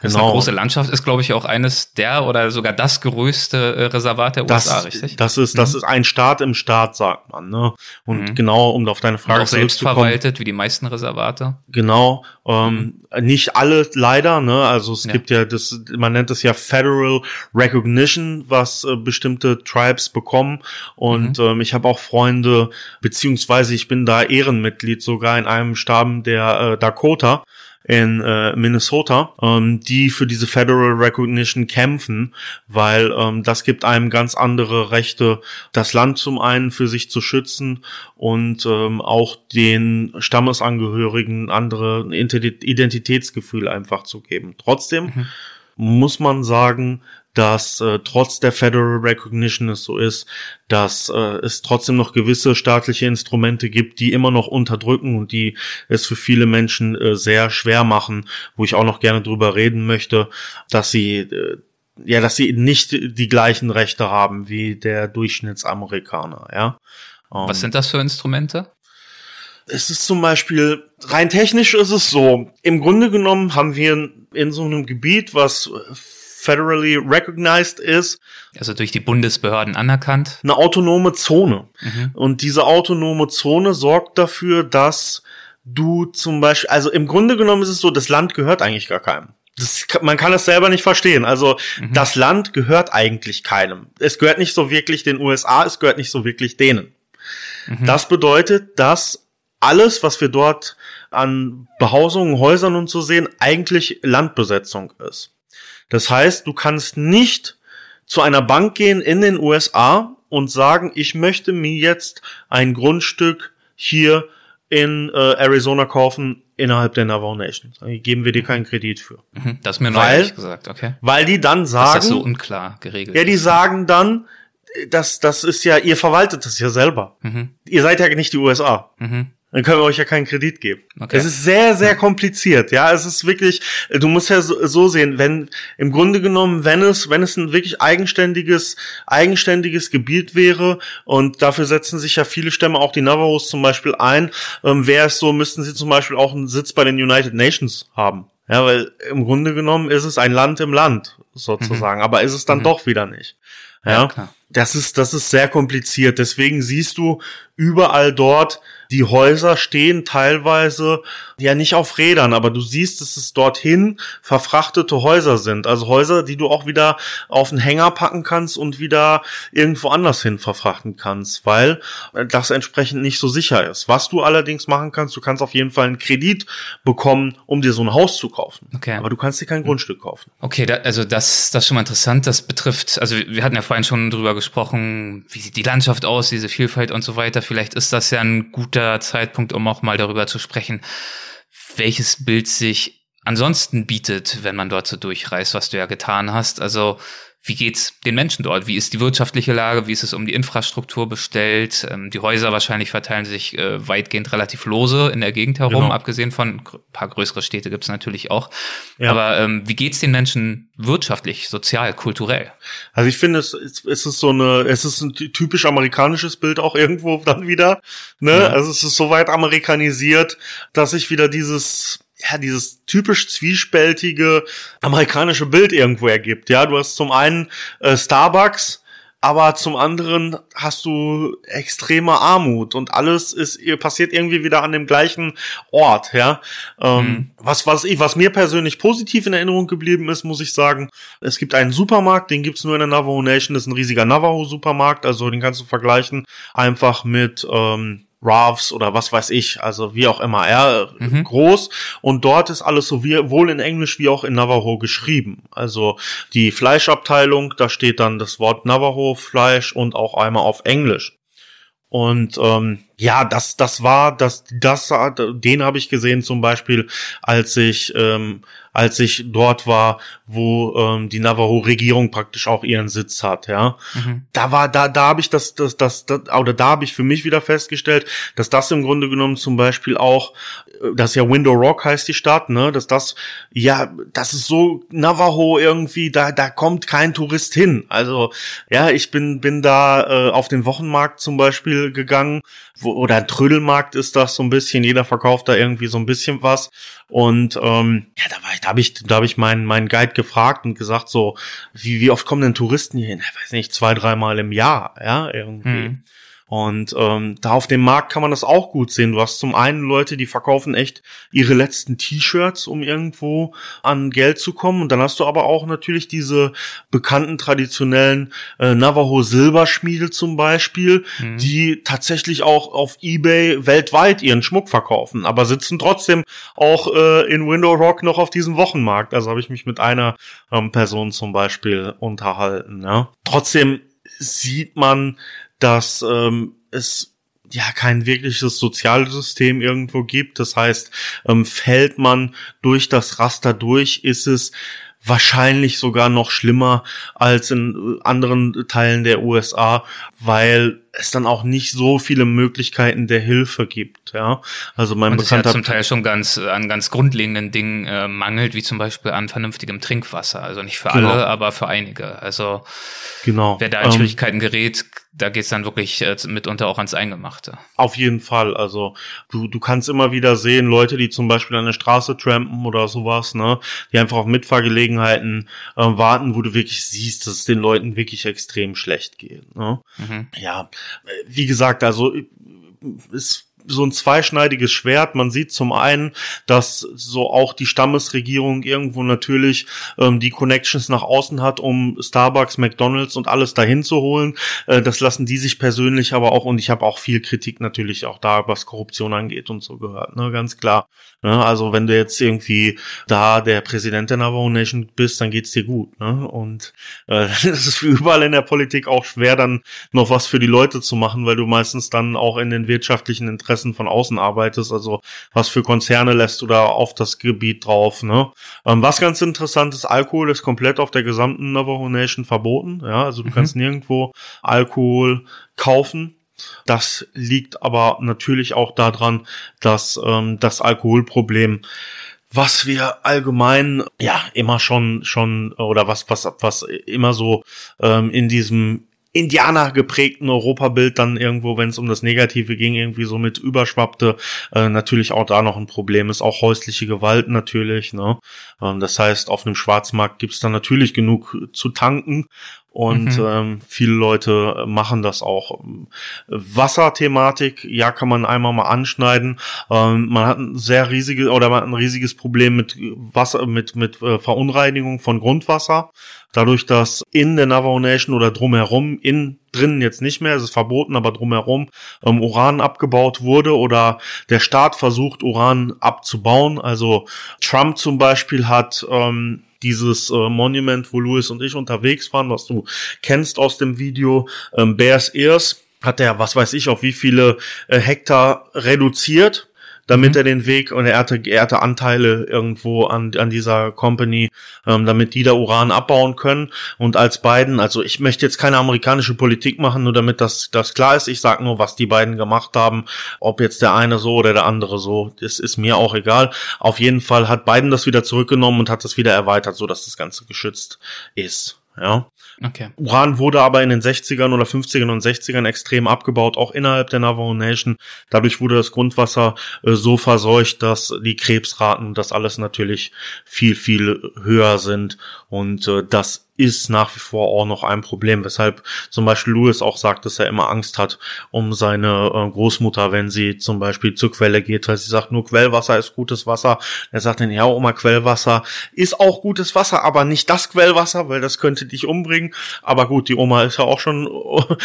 Das genau. ist eine große Landschaft, ist, glaube ich, auch eines der oder sogar das größte äh, Reservat der das, USA, richtig? Das ist, das mhm. ist ein Staat im Staat, sagt man. Ne? Und mhm. genau, um auf deine Frage zu auch selbst verwaltet, wie die meisten Reservate. Genau. Ähm, mhm. Nicht alle leider, ne? Also es ja. gibt ja das, man nennt es ja Federal Recognition, was äh, bestimmte Tribes bekommen. Und mhm. ähm, ich habe auch Freunde, beziehungsweise ich bin da Ehrenmitglied sogar in einem Stamm der äh, Dakota in äh, Minnesota, ähm, die für diese Federal Recognition kämpfen, weil ähm, das gibt einem ganz andere Rechte, das Land zum einen für sich zu schützen und ähm, auch den Stammesangehörigen andere Identitätsgefühl einfach zu geben. Trotzdem mhm. muss man sagen, dass äh, trotz der Federal Recognition es so ist, dass äh, es trotzdem noch gewisse staatliche Instrumente gibt, die immer noch unterdrücken und die es für viele Menschen äh, sehr schwer machen, wo ich auch noch gerne drüber reden möchte, dass sie äh, ja, dass sie nicht die gleichen Rechte haben wie der Durchschnittsamerikaner, ja. Was ähm, sind das für Instrumente? Es ist zum Beispiel, rein technisch ist es so, im Grunde genommen haben wir in so einem Gebiet, was federally recognized ist. Also durch die Bundesbehörden anerkannt. Eine autonome Zone. Mhm. Und diese autonome Zone sorgt dafür, dass du zum Beispiel, also im Grunde genommen ist es so, das Land gehört eigentlich gar keinem. Das, man kann es selber nicht verstehen. Also mhm. das Land gehört eigentlich keinem. Es gehört nicht so wirklich den USA, es gehört nicht so wirklich denen. Mhm. Das bedeutet, dass alles, was wir dort an Behausungen, Häusern und so sehen, eigentlich Landbesetzung ist. Das heißt, du kannst nicht zu einer Bank gehen in den USA und sagen, ich möchte mir jetzt ein Grundstück hier in äh, Arizona kaufen innerhalb der Navajo Nation. Geben wir dir keinen Kredit für. Mhm, das ist mir neulich gesagt, okay. Weil die dann sagen. ist das so unklar geregelt? Ja, die sagen dann, das, das ist ja, ihr verwaltet das ja selber. Mhm. Ihr seid ja nicht die USA. Mhm dann können wir euch ja keinen Kredit geben. Okay. Es ist sehr, sehr ja. kompliziert. Ja, es ist wirklich, du musst ja so, so, sehen, wenn, im Grunde genommen, wenn es, wenn es ein wirklich eigenständiges, eigenständiges Gebiet wäre, und dafür setzen sich ja viele Stämme, auch die Navajos zum Beispiel ein, ähm, wäre es so, müssten sie zum Beispiel auch einen Sitz bei den United Nations haben. Ja, weil im Grunde genommen ist es ein Land im Land, sozusagen, mhm. aber ist es dann mhm. doch wieder nicht. Ja, ja das ist, das ist sehr kompliziert. Deswegen siehst du überall dort, die Häuser stehen teilweise ja nicht auf Rädern, aber du siehst, dass es dorthin verfrachtete Häuser sind. Also Häuser, die du auch wieder auf den Hänger packen kannst und wieder irgendwo anders hin verfrachten kannst, weil das entsprechend nicht so sicher ist. Was du allerdings machen kannst, du kannst auf jeden Fall einen Kredit bekommen, um dir so ein Haus zu kaufen. Okay. Aber du kannst dir kein Grundstück kaufen. Okay, da, also das, das ist schon mal interessant. Das betrifft, also wir hatten ja vorhin schon drüber gesprochen, wie sieht die Landschaft aus, diese Vielfalt und so weiter. Vielleicht ist das ja ein guter Zeitpunkt, um auch mal darüber zu sprechen, welches Bild sich ansonsten bietet, wenn man dort so durchreist, was du ja getan hast. Also wie geht's den Menschen dort? Wie ist die wirtschaftliche Lage? Wie ist es um die Infrastruktur bestellt? Ähm, die Häuser wahrscheinlich verteilen sich äh, weitgehend relativ lose in der Gegend herum, genau. abgesehen von ein paar größere Städte gibt's natürlich auch. Ja. Aber ähm, wie geht's den Menschen wirtschaftlich, sozial, kulturell? Also ich finde, es, es ist so eine, es ist ein typisch amerikanisches Bild auch irgendwo dann wieder. Ne? Ja. Also es ist so weit amerikanisiert, dass ich wieder dieses ja, dieses typisch zwiespältige amerikanische Bild irgendwo ergibt. Ja, du hast zum einen äh, Starbucks, aber zum anderen hast du extreme Armut und alles ist passiert irgendwie wieder an dem gleichen Ort, ja. Ähm, mhm. Was was ich was mir persönlich positiv in Erinnerung geblieben ist, muss ich sagen, es gibt einen Supermarkt, den gibt's nur in der Navajo Nation, das ist ein riesiger Navajo Supermarkt, also den kannst du vergleichen einfach mit ähm, Ravs oder was weiß ich, also wie auch immer, er mhm. groß und dort ist alles so wie, wohl in Englisch wie auch in Navajo geschrieben. Also die Fleischabteilung, da steht dann das Wort Navajo Fleisch und auch einmal auf Englisch. Und ähm, ja, das, das war, das, das, den habe ich gesehen zum Beispiel, als ich, ähm, als ich dort war, wo ähm, die Navajo-Regierung praktisch auch ihren Sitz hat, ja. Mhm. Da war, da, da habe ich das, das, das, das, oder da habe ich für mich wieder festgestellt, dass das im Grunde genommen zum Beispiel auch, äh, das ja Window Rock heißt die Stadt, ne, dass das, ja, das ist so Navajo irgendwie, da, da kommt kein Tourist hin. Also, ja, ich bin, bin da äh, auf den Wochenmarkt zum Beispiel gegangen wo, oder ein Trödelmarkt ist das so ein bisschen, jeder verkauft da irgendwie so ein bisschen was. Und ähm, ja, da war ich, da habe ich, da habe ich meinen meinen Guide gefragt und gesagt, so, wie, wie oft kommen denn Touristen hier hin? Ich weiß nicht, zwei, dreimal im Jahr, ja, irgendwie. Hm. Und ähm, da auf dem Markt kann man das auch gut sehen. Du hast zum einen Leute, die verkaufen echt ihre letzten T-Shirts, um irgendwo an Geld zu kommen. Und dann hast du aber auch natürlich diese bekannten traditionellen äh, Navajo Silberschmiede zum Beispiel, mhm. die tatsächlich auch auf eBay weltweit ihren Schmuck verkaufen, aber sitzen trotzdem auch äh, in Window Rock noch auf diesem Wochenmarkt. Also habe ich mich mit einer ähm, Person zum Beispiel unterhalten. Ja. Trotzdem sieht man, dass ähm, es ja kein wirkliches Sozialsystem irgendwo gibt. Das heißt, ähm, fällt man durch das Raster durch, ist es wahrscheinlich sogar noch schlimmer als in anderen Teilen der USA, weil es dann auch nicht so viele Möglichkeiten der Hilfe gibt. Ja, also mein Und Bekannter es ja zum Teil schon ganz an ganz grundlegenden Dingen äh, mangelt, wie zum Beispiel an vernünftigem Trinkwasser. Also nicht für genau. alle, aber für einige. Also genau. wer da in ähm, Schwierigkeiten gerät, da geht's dann wirklich äh, mitunter auch ans Eingemachte. Auf jeden Fall. Also du, du kannst immer wieder sehen, Leute, die zum Beispiel an der Straße trampen oder sowas, ne, die einfach auf Mitfahrgelegenheiten äh, warten, wo du wirklich siehst, dass es den Leuten wirklich extrem schlecht geht. Ne? Mhm. Ja, wie gesagt, also ist so ein zweischneidiges Schwert. Man sieht zum einen, dass so auch die Stammesregierung irgendwo natürlich ähm, die Connections nach außen hat, um Starbucks, McDonalds und alles dahin zu holen. Äh, das lassen die sich persönlich aber auch, und ich habe auch viel Kritik natürlich auch da, was Korruption angeht und so gehört, ne, ganz klar. Ne? Also wenn du jetzt irgendwie da der Präsident der Navajo Nation bist, dann geht's dir gut. Ne? Und äh, ist überall in der Politik auch schwer, dann noch was für die Leute zu machen, weil du meistens dann auch in den wirtschaftlichen Interessen von außen arbeitest. Also was für Konzerne lässt du da auf das Gebiet drauf. Ne? Ähm, was ganz interessant ist, Alkohol ist komplett auf der gesamten Navajo Nation verboten. Ja, also du mhm. kannst nirgendwo Alkohol kaufen das liegt aber natürlich auch daran, dass ähm, das Alkoholproblem was wir allgemein ja immer schon schon oder was was was immer so ähm, in diesem Indianer geprägten Europabild dann irgendwo, wenn es um das Negative ging, irgendwie so mit überschwappte, äh, natürlich auch da noch ein Problem ist, auch häusliche Gewalt natürlich. Ne? Ähm, das heißt, auf einem Schwarzmarkt gibt's dann natürlich genug zu tanken und mhm. ähm, viele Leute machen das auch. Wasserthematik, ja, kann man einmal mal anschneiden. Ähm, man hat ein sehr riesiges oder man hat ein riesiges Problem mit Wasser, mit mit äh, Verunreinigung von Grundwasser. Dadurch, dass in der Navajo Nation oder drumherum, in drinnen jetzt nicht mehr, es ist verboten, aber drumherum ähm, Uran abgebaut wurde oder der Staat versucht, Uran abzubauen. Also Trump zum Beispiel hat ähm, dieses äh, Monument, wo Louis und ich unterwegs waren, was du kennst aus dem Video, ähm, Bears Ears, hat er, was weiß ich, auf wie viele äh, Hektar reduziert damit mhm. er den Weg und er hatte, er hatte Anteile irgendwo an, an dieser Company, ähm, damit die da Uran abbauen können. Und als beiden, also ich möchte jetzt keine amerikanische Politik machen, nur damit das, das klar ist. Ich sage nur, was die beiden gemacht haben. Ob jetzt der eine so oder der andere so, das ist mir auch egal. Auf jeden Fall hat Biden das wieder zurückgenommen und hat das wieder erweitert, so dass das Ganze geschützt ist. Ja. Okay. Uran wurde aber in den 60ern oder 50ern und 60ern extrem abgebaut, auch innerhalb der Navajo Nation. Dadurch wurde das Grundwasser äh, so verseucht, dass die Krebsraten das alles natürlich viel, viel höher sind. Und äh, das ist nach wie vor auch noch ein Problem, weshalb zum Beispiel Louis auch sagt, dass er immer Angst hat um seine äh, Großmutter, wenn sie zum Beispiel zur Quelle geht, weil sie sagt, nur Quellwasser ist gutes Wasser. Er sagt dann, ja, Oma, Quellwasser ist auch gutes Wasser, aber nicht das Quellwasser, weil das könnte dich umbringen. Aber gut, die Oma ist ja auch schon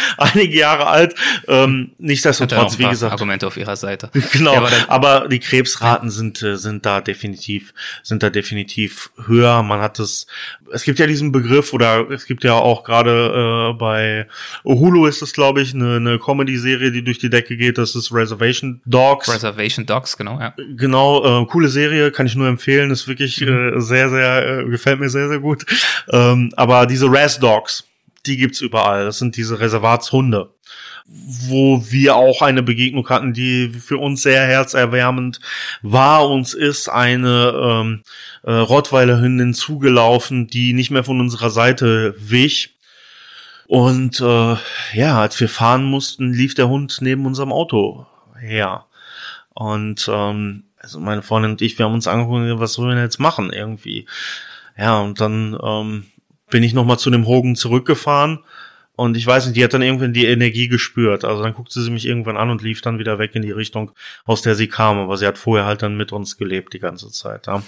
einige Jahre alt. Ähm, nichtsdestotrotz, wie gesagt. Argumente auf ihrer Seite. Genau, ja, aber, aber, die Krebsraten sind, äh, sind da definitiv, sind da definitiv höher. Man hat es, es gibt ja diesen Begriff, oder es gibt ja auch gerade äh, bei Hulu ist es glaube ich eine, eine Comedy-Serie, die durch die Decke geht. Das ist Reservation Dogs. Reservation Dogs, genau. Ja. Genau, äh, coole Serie, kann ich nur empfehlen. Ist wirklich mhm. äh, sehr, sehr äh, gefällt mir sehr, sehr gut. Ähm, aber diese Res Dogs, die gibt's überall. Das sind diese Reservatshunde wo wir auch eine Begegnung hatten, die für uns sehr herzerwärmend war. Uns ist eine ähm, äh, Rottweiler-Hündin zugelaufen, die nicht mehr von unserer Seite wich. Und äh, ja, als wir fahren mussten, lief der Hund neben unserem Auto her. Und ähm, also meine Freundin und ich, wir haben uns angeguckt, was sollen wir denn jetzt machen irgendwie. Ja, und dann ähm, bin ich nochmal zu dem Hogan zurückgefahren und ich weiß nicht, die hat dann irgendwann die Energie gespürt. Also dann guckte sie mich irgendwann an und lief dann wieder weg in die Richtung, aus der sie kam. Aber sie hat vorher halt dann mit uns gelebt die ganze Zeit. Ja.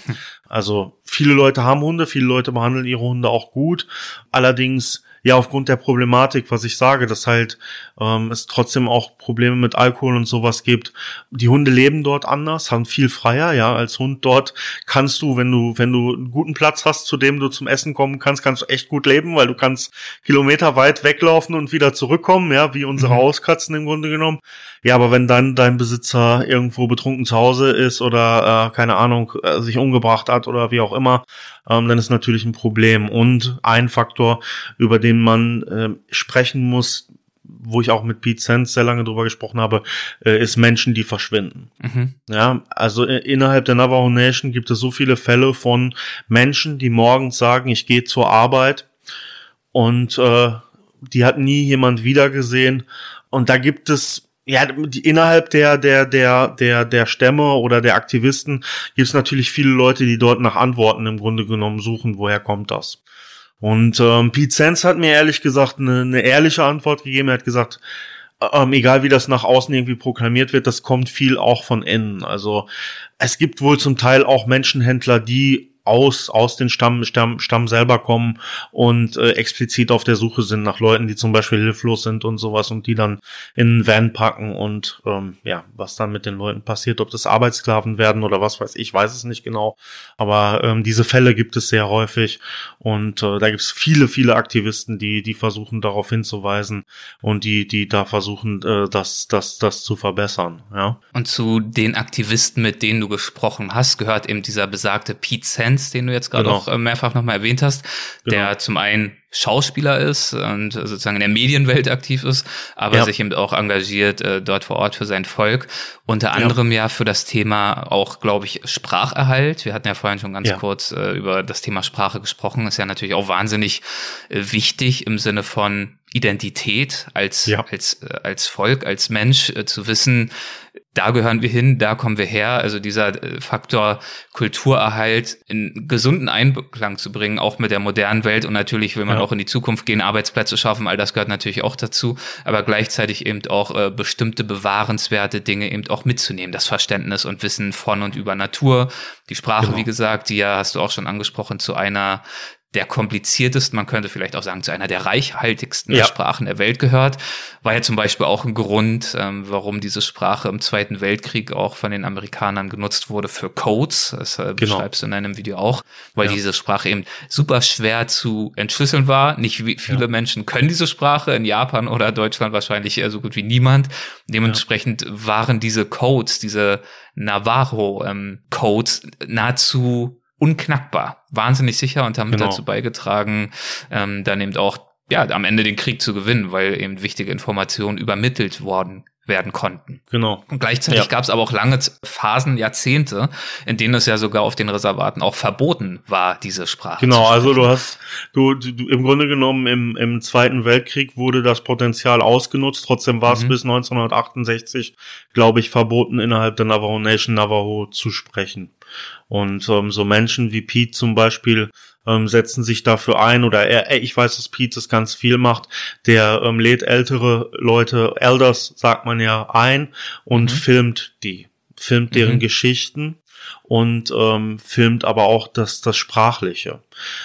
Also viele Leute haben Hunde, viele Leute behandeln ihre Hunde auch gut. Allerdings ja aufgrund der Problematik, was ich sage, dass halt ähm, es trotzdem auch Probleme mit Alkohol und sowas gibt. Die Hunde leben dort anders, haben viel freier, ja, als Hund dort kannst du, wenn du, wenn du einen guten Platz hast, zu dem du zum Essen kommen kannst, kannst du echt gut leben, weil du kannst Kilometer weit weglaufen und wieder zurückkommen, ja, wie unsere mhm. Hauskatzen im Grunde genommen. Ja, aber wenn dann dein Besitzer irgendwo betrunken zu Hause ist oder äh, keine Ahnung, äh, sich umgebracht hat oder wie auch immer, ähm, dann ist natürlich ein Problem. Und ein Faktor, über den man äh, sprechen muss, wo ich auch mit Pete Sands sehr lange drüber gesprochen habe, äh, ist Menschen, die verschwinden. Mhm. Ja, also äh, innerhalb der Navajo Nation gibt es so viele Fälle von Menschen, die morgens sagen, ich gehe zur Arbeit und äh, die hat nie jemand wiedergesehen. Und da gibt es ja, innerhalb der, der, der, der, der Stämme oder der Aktivisten gibt es natürlich viele Leute, die dort nach Antworten im Grunde genommen suchen, woher kommt das. Und ähm, Pete Sands hat mir ehrlich gesagt eine, eine ehrliche Antwort gegeben. Er hat gesagt, ähm, egal wie das nach außen irgendwie proklamiert wird, das kommt viel auch von innen. Also es gibt wohl zum Teil auch Menschenhändler, die aus, aus den Stamm, Stamm, Stamm selber kommen und äh, explizit auf der Suche sind nach Leuten, die zum Beispiel hilflos sind und sowas und die dann in einen Van packen und ähm, ja, was dann mit den Leuten passiert, ob das Arbeitssklaven werden oder was weiß ich, weiß es nicht genau. Aber ähm, diese Fälle gibt es sehr häufig und äh, da gibt es viele, viele Aktivisten, die, die versuchen darauf hinzuweisen und die, die da versuchen, äh, das, das, das zu verbessern. Ja. Und zu den Aktivisten, mit denen du gesprochen hast, gehört eben dieser besagte Pete Sand, Lenz, den du jetzt gerade genau. auch äh, mehrfach nochmal erwähnt hast, genau. der zum einen Schauspieler ist und sozusagen in der Medienwelt aktiv ist, aber ja. sich eben auch engagiert äh, dort vor Ort für sein Volk. Unter anderem ja, ja für das Thema auch, glaube ich, Spracherhalt. Wir hatten ja vorhin schon ganz ja. kurz äh, über das Thema Sprache gesprochen. Ist ja natürlich auch wahnsinnig äh, wichtig im Sinne von Identität als, als, äh, als Volk, als Mensch äh, zu wissen, da gehören wir hin, da kommen wir her. Also dieser äh, Faktor Kulturerhalt in gesunden Einklang zu bringen, auch mit der modernen Welt. Und natürlich will man ja. auch in die Zukunft gehen, Arbeitsplätze schaffen, all das gehört natürlich auch dazu. Aber gleichzeitig eben auch äh, bestimmte bewahrenswerte Dinge eben auch mitzunehmen. Das Verständnis und Wissen von und über Natur. Die Sprache, genau. wie gesagt, die ja, hast du auch schon angesprochen, zu einer der kompliziertesten, man könnte vielleicht auch sagen, zu einer der reichhaltigsten ja. Sprachen der Welt gehört. War ja zum Beispiel auch ein Grund, ähm, warum diese Sprache im Zweiten Weltkrieg auch von den Amerikanern genutzt wurde für Codes. Das äh, genau. beschreibst du in einem Video auch, weil ja. diese Sprache eben super schwer zu entschlüsseln war. Nicht wie viele ja. Menschen können diese Sprache, in Japan oder Deutschland wahrscheinlich so gut wie niemand. Dementsprechend waren diese Codes, diese Navajo-Codes ähm, nahezu unknackbar, wahnsinnig sicher und haben genau. dazu beigetragen, ähm, dann eben auch ja am Ende den Krieg zu gewinnen, weil eben wichtige Informationen übermittelt worden werden konnten. Genau. Und gleichzeitig Ja. gab es aber auch lange Phasen, Jahrzehnte, in denen es ja sogar auf den Reservaten auch verboten war, diese Sprache. Genau, zu also du hast, du, du, du im Grunde genommen im, im Zweiten Weltkrieg wurde das Potenzial ausgenutzt. Trotzdem war es Mhm. bis 1968, glaube ich, verboten innerhalb der Navajo Nation Navajo zu sprechen. Und ähm, so Menschen wie Pete zum Beispiel ähm, setzen sich dafür ein oder er, ich weiß, dass Pete das ganz viel macht. Der ähm, lädt ältere Leute, Elders sagt man ja, ein und Mhm. filmt die, filmt deren Mhm. Geschichten und ähm, filmt aber auch das, das Sprachliche.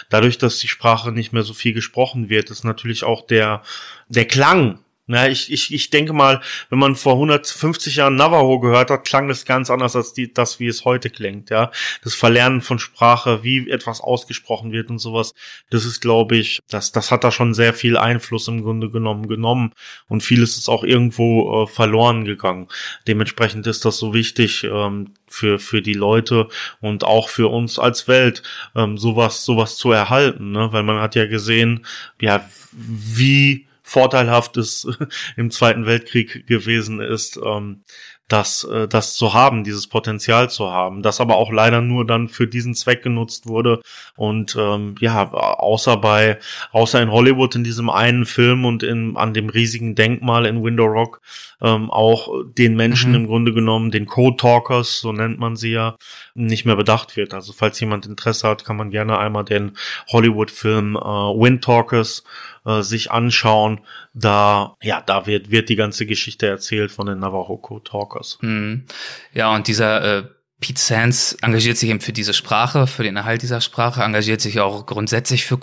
Dadurch, dass die Sprache nicht mehr so viel gesprochen wird, ist natürlich auch der, der Klang. Ja, ich, ich, ich denke mal, wenn man vor 150 Jahren Navajo gehört hat, klang das ganz anders als die, das, wie es heute klingt, ja. Das Verlernen von Sprache, wie etwas ausgesprochen wird und sowas, das ist, glaube ich, das, das hat da schon sehr viel Einfluss im Grunde genommen genommen und vieles ist auch irgendwo äh, verloren gegangen. Dementsprechend ist das so wichtig ähm, für, für die Leute und auch für uns als Welt, ähm, sowas, sowas zu erhalten, ne? weil man hat ja gesehen, ja, wie vorteilhaft es im Zweiten Weltkrieg gewesen ist, ähm, das, äh, das zu haben, dieses Potenzial zu haben, das aber auch leider nur dann für diesen Zweck genutzt wurde und ähm, ja, außer bei, außer in Hollywood in diesem einen Film und in, an dem riesigen Denkmal in Window Rock ähm, auch den Menschen Mhm. im Grunde genommen, den Code Talkers, so nennt man sie ja, nicht mehr bedacht wird. Also falls jemand Interesse hat, kann man gerne einmal den Hollywood-Film äh, Wind Talkers äh, sich anschauen. Da, ja, da wird, wird die ganze Geschichte erzählt von den Navajo Code Talkers. Mhm. Ja, und dieser äh, Pete Sands engagiert sich eben für diese Sprache, für den Erhalt dieser Sprache, engagiert sich auch grundsätzlich für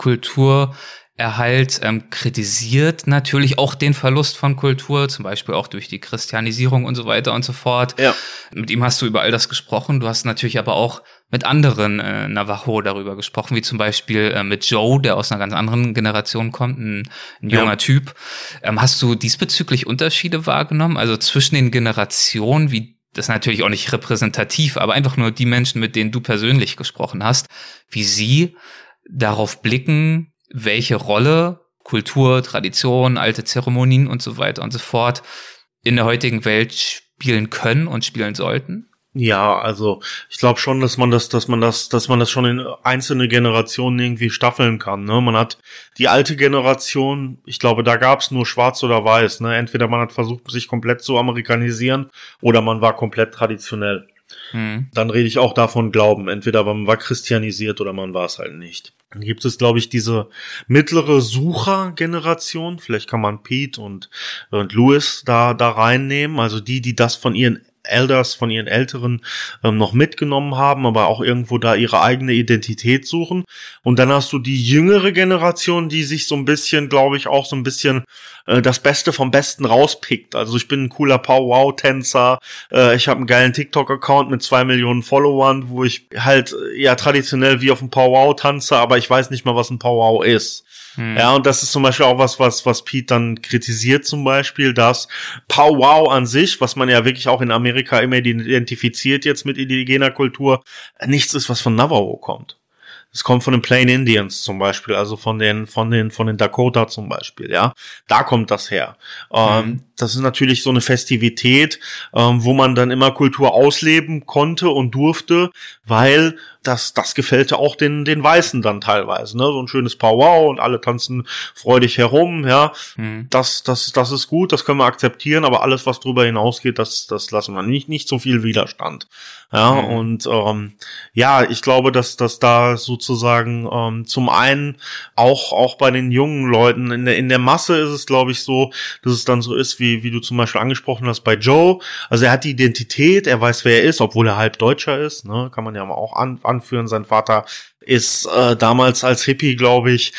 Kulturerhalt, ähm, kritisiert natürlich auch den Verlust von Kultur, zum Beispiel auch durch die Christianisierung und so weiter und so fort. Ja. Mit ihm hast du über all das gesprochen. Du hast natürlich aber auch mit anderen äh, Navajo darüber gesprochen, wie zum Beispiel äh, mit Joe, der aus einer ganz anderen Generation kommt, ein, ein Ja. junger Typ. Ähm, hast du diesbezüglich Unterschiede wahrgenommen? Also zwischen den Generationen, wie das ist natürlich auch nicht repräsentativ, aber einfach nur die Menschen, mit denen du persönlich gesprochen hast, wie sie darauf blicken, welche Rolle Kultur, Tradition, alte Zeremonien und so weiter und so fort in der heutigen Welt spielen können und spielen sollten? Ja, also ich glaube schon, dass man das, dass man das, dass man das schon in einzelne Generationen irgendwie staffeln kann. Ne? Man hat die alte Generation, ich glaube, da gab's nur Schwarz oder Weiß. Ne? Entweder man hat versucht, sich komplett zu amerikanisieren, oder man war komplett traditionell. Hm. Dann rede ich auch davon Glauben. Entweder man war christianisiert oder man war es halt nicht. Dann gibt es, glaube ich, diese mittlere Sucher-Generation. Vielleicht kann man Pete und, und Louis da, da reinnehmen. Also die, die das von ihren Elders, von ihren Älteren ähm, noch mitgenommen haben, aber auch irgendwo da ihre eigene Identität suchen. Und dann hast du die jüngere Generation, die sich so ein bisschen, glaube ich, auch so ein bisschen äh, das Beste vom Besten rauspickt. Also ich bin ein cooler Pow-Wow-Tänzer, äh, ich habe einen geilen TikTok-Account mit zwei Millionen Followern, wo ich halt ja traditionell wie auf dem Pow-Wow tanze, aber ich weiß nicht mal, was ein Pow-Wow ist. Hm. Ja, und das ist zum Beispiel auch was, was, was Pete dann kritisiert zum Beispiel, dass Pow-Wow an sich, was man ja wirklich auch in Amerika immer identifiziert jetzt mit indigener Kultur, nichts ist, was von Navajo kommt. Es kommt von den Plain Indians zum Beispiel, also von den, von den, von den Dakota zum Beispiel, ja. Da kommt das her. Ähm, Mhm. Das ist natürlich so eine Festivität, ähm, wo man dann immer Kultur ausleben konnte und durfte, weil das, das gefällte auch den, den Weißen dann teilweise, ne? So ein schönes Powwow und alle tanzen freudig herum, ja. Hm. Das, das, das ist gut, das können wir akzeptieren, aber alles, was drüber hinausgeht, das, das lassen wir nicht, nicht so viel Widerstand. Ja, Mhm. und ähm, ja, ich glaube, dass, dass da sozusagen ähm, zum einen auch, auch bei den jungen Leuten, in der, in der Masse ist es, glaube ich, so, dass es dann so ist, wie, wie du zum Beispiel angesprochen hast bei Joe. Also er hat die Identität, er weiß, wer er ist, obwohl er halb Deutscher ist, ne? kann man ja auch an, anführen. Sein Vater ist äh, damals als Hippie, glaube ich,